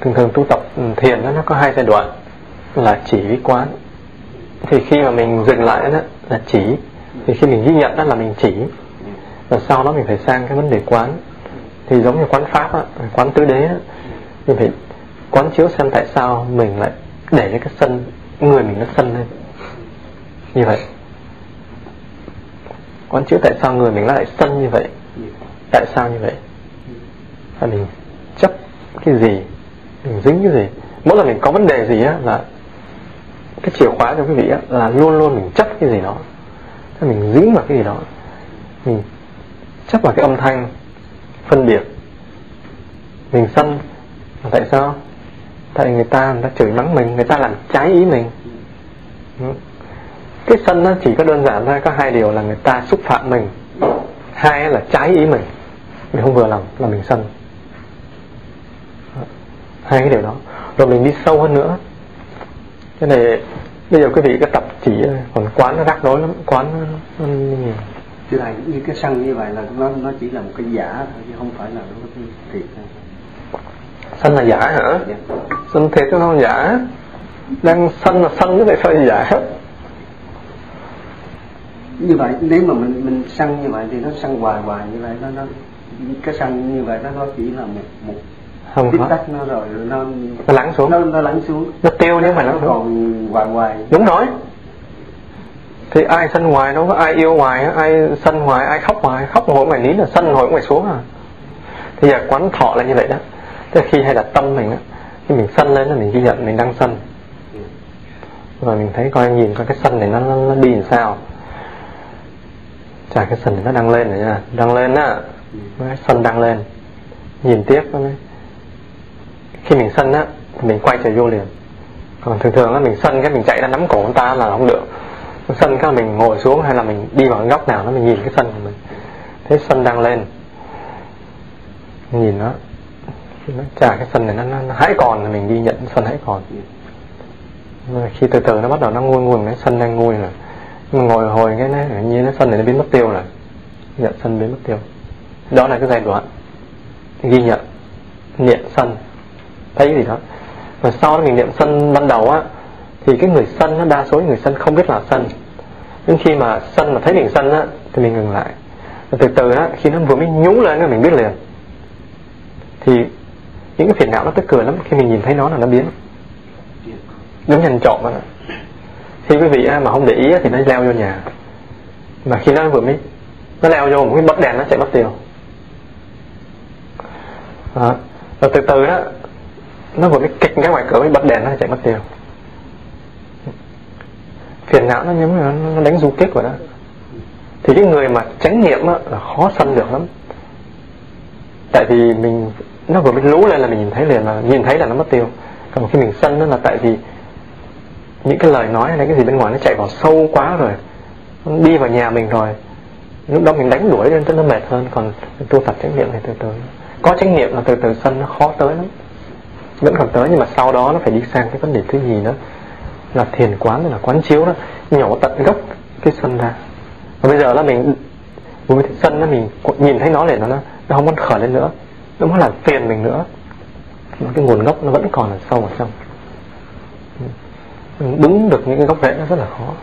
thường thường tu tập thiền đó, nó có hai giai đoạn là chỉ với quán. Thì khi mà mình dừng lại đó là chỉ. Thì khi mình ghi nhận đó là mình chỉ và sau đó mình phải sang cái vấn đề quán. Thì giống như quán pháp á, quán tứ đế á, mình phải quán chiếu xem tại sao mình lại để cho cái sân người mình nó sân lên. Như vậy. Quán chiếu tại sao người mình lại sân như vậy? Tại sao như vậy? Là mình chấp cái gì? Mình dính cái gì? Mỗi lần mình có vấn đề gì á là cái chìa khóa cho quý vị á là luôn luôn mình chấp cái gì đó. Mình dính vào cái gì đó. Mình chắc là cái âm thanh phân biệt mình sân mà tại sao? Tại người ta người ta chửi mắng mình người ta làm trái ý mình. Ừ. Cái sân nó chỉ có đơn giản thôi có hai điều là người ta xúc phạm mình hai là trái ý mình. Mình không vừa lòng là mình sân hai cái điều đó. Rồi mình đi sâu hơn nữa. Cái này bây giờ quý vị cái tập chỉ ờ, còn quán nó rắc rối lắm quán nó, nó nhiều thưa thầy như cái sân như vậy là nó nó chỉ là một cái giả thôi chứ không phải là nó cái thiệt đâu. sân là giả hả? Dạ. sân thiệt chứ không giả. Đang sân là sân chứ tại sao là giả? Như vậy nếu mà mình mình sân như vậy thì nó sân hoài hoài như vậy nó nó cái sân như vậy nó nó chỉ là một một không có. tắc nó rồi nó nó lắng xuống. Nó nó lắng xuống. Nó tiêu nếu mà nó nó còn hoài hoài. Đúng rồi thì ai sân hoài đâu có ai yêu hoài ai sân hoài ai khóc hoài khóc hồi ngoài nín là sân hồi ngoài xuống à. Thì giờ quán thọ là như vậy đó. Thế khi hay là tâm mình á khi mình sân lên là mình ghi nhận mình đang sân rồi mình thấy coi nhìn coi cái sân này nó nó, nó đi làm sao. Chả cái sân này nó đang lên rồi nha đang lên á cái sân đang lên. Nhìn tiếp đó khi mình sân á mình quay trở vô liền. Còn thường thường á mình sân cái mình chạy ra nắm cổ người ta là không được sân cái mình ngồi xuống hay là mình đi vào góc nào đó mình nhìn cái sân của mình. Thấy sân đang lên. Nhìn nó nó trả cái sân này nó, nó, nó hãy còn là mình đi nhận sân hãy còn. Rồi khi từ từ nó bắt đầu nó nguôi nguôi cái sân đang nguôi rồi. Mình ngồi hồi cái này như cái sân này nó biến mất tiêu rồi. Nhận sân biến mất tiêu. Đó là cái giai đoạn ghi nhận niệm sân. Thấy gì đó. Và sau đó mình niệm sân ban đầu á thì cái người sân nó đa số người sân không biết là sân nhưng khi mà sân mà thấy mình sân á, thì mình ngừng lại. Và từ từ á, khi nó vừa mới nhúng lên á, mình biết liền. Thì những cái phiền não nó tức cười lắm, khi mình nhìn thấy nó là nó biến. Giống như trộm á khi quý vị mà không để ý thì nó leo vô nhà. Mà khi nó vừa mới, nó leo vô một cái bật đèn nó chạy mất tiêu. Đó. rồi từ từ đó, nó vừa mới kịch cái ngoài cửa mới bật đèn nó chạy mất tiêu phiền não nó giống như nó, đánh du kích của đó thì cái người mà chánh niệm á, là khó sân được lắm. Tại vì mình nó vừa mới lú lên là mình nhìn thấy liền là nhìn thấy là nó mất tiêu. Còn khi mình sân đó là tại vì những cái lời nói hay cái gì bên ngoài nó chạy vào sâu quá rồi nó đi vào nhà mình rồi. Lúc đó mình đánh đuổi lên tới nó mệt hơn còn tu tập chánh niệm thì từ từ. Có chánh niệm là từ từ sân nó khó tới lắm. Vẫn còn tới nhưng mà sau đó nó phải đi sang cái vấn đề thứ gì nữa là thiền quán là quán chiếu đó nhổ tận gốc cái sân ra. Và bây giờ là mình với cái sân nó mình nhìn thấy nó để nó nó không muốn khởi lên nữa, nó muốn làm phiền mình nữa. Mà cái nguồn gốc nó vẫn còn ở sâu ở trong. Ừ. Đúng được những cái gốc rễ nó rất là khó.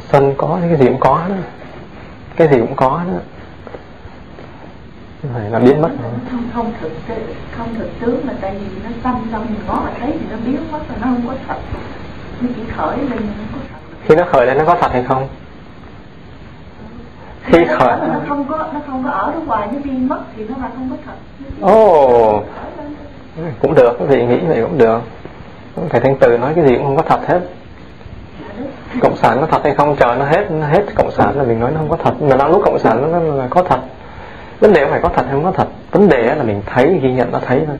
Sân có cái gì cũng có đó. Cái gì cũng có đó là biến mất. Rồi. không không thực tế không thực tướng là tại vì nó tâm xong mình ngó mà thấy thì nó biến mất rồi nó không có thật. Nó chỉ khởi lên nó có thật. Khi nó khởi lên nó có thật hay không? Khi nó, khởi nó không có nó không có ở đó hoài nó đi mất thì nó là không có thật. Ồ. Cũng được quý vị nghĩ vậy cũng được. Thầy thanh từ nói cái gì cũng không có thật hết. Cộng sản có thật hay không? Chờ nó hết nó hết cộng sản là mình nói nó không có thật. Mà đang lúc cộng sản nó là có thật vấn đề không phải có thật hay không có thật? Vấn đề là mình thấy, ghi nhận nó thấy thôi.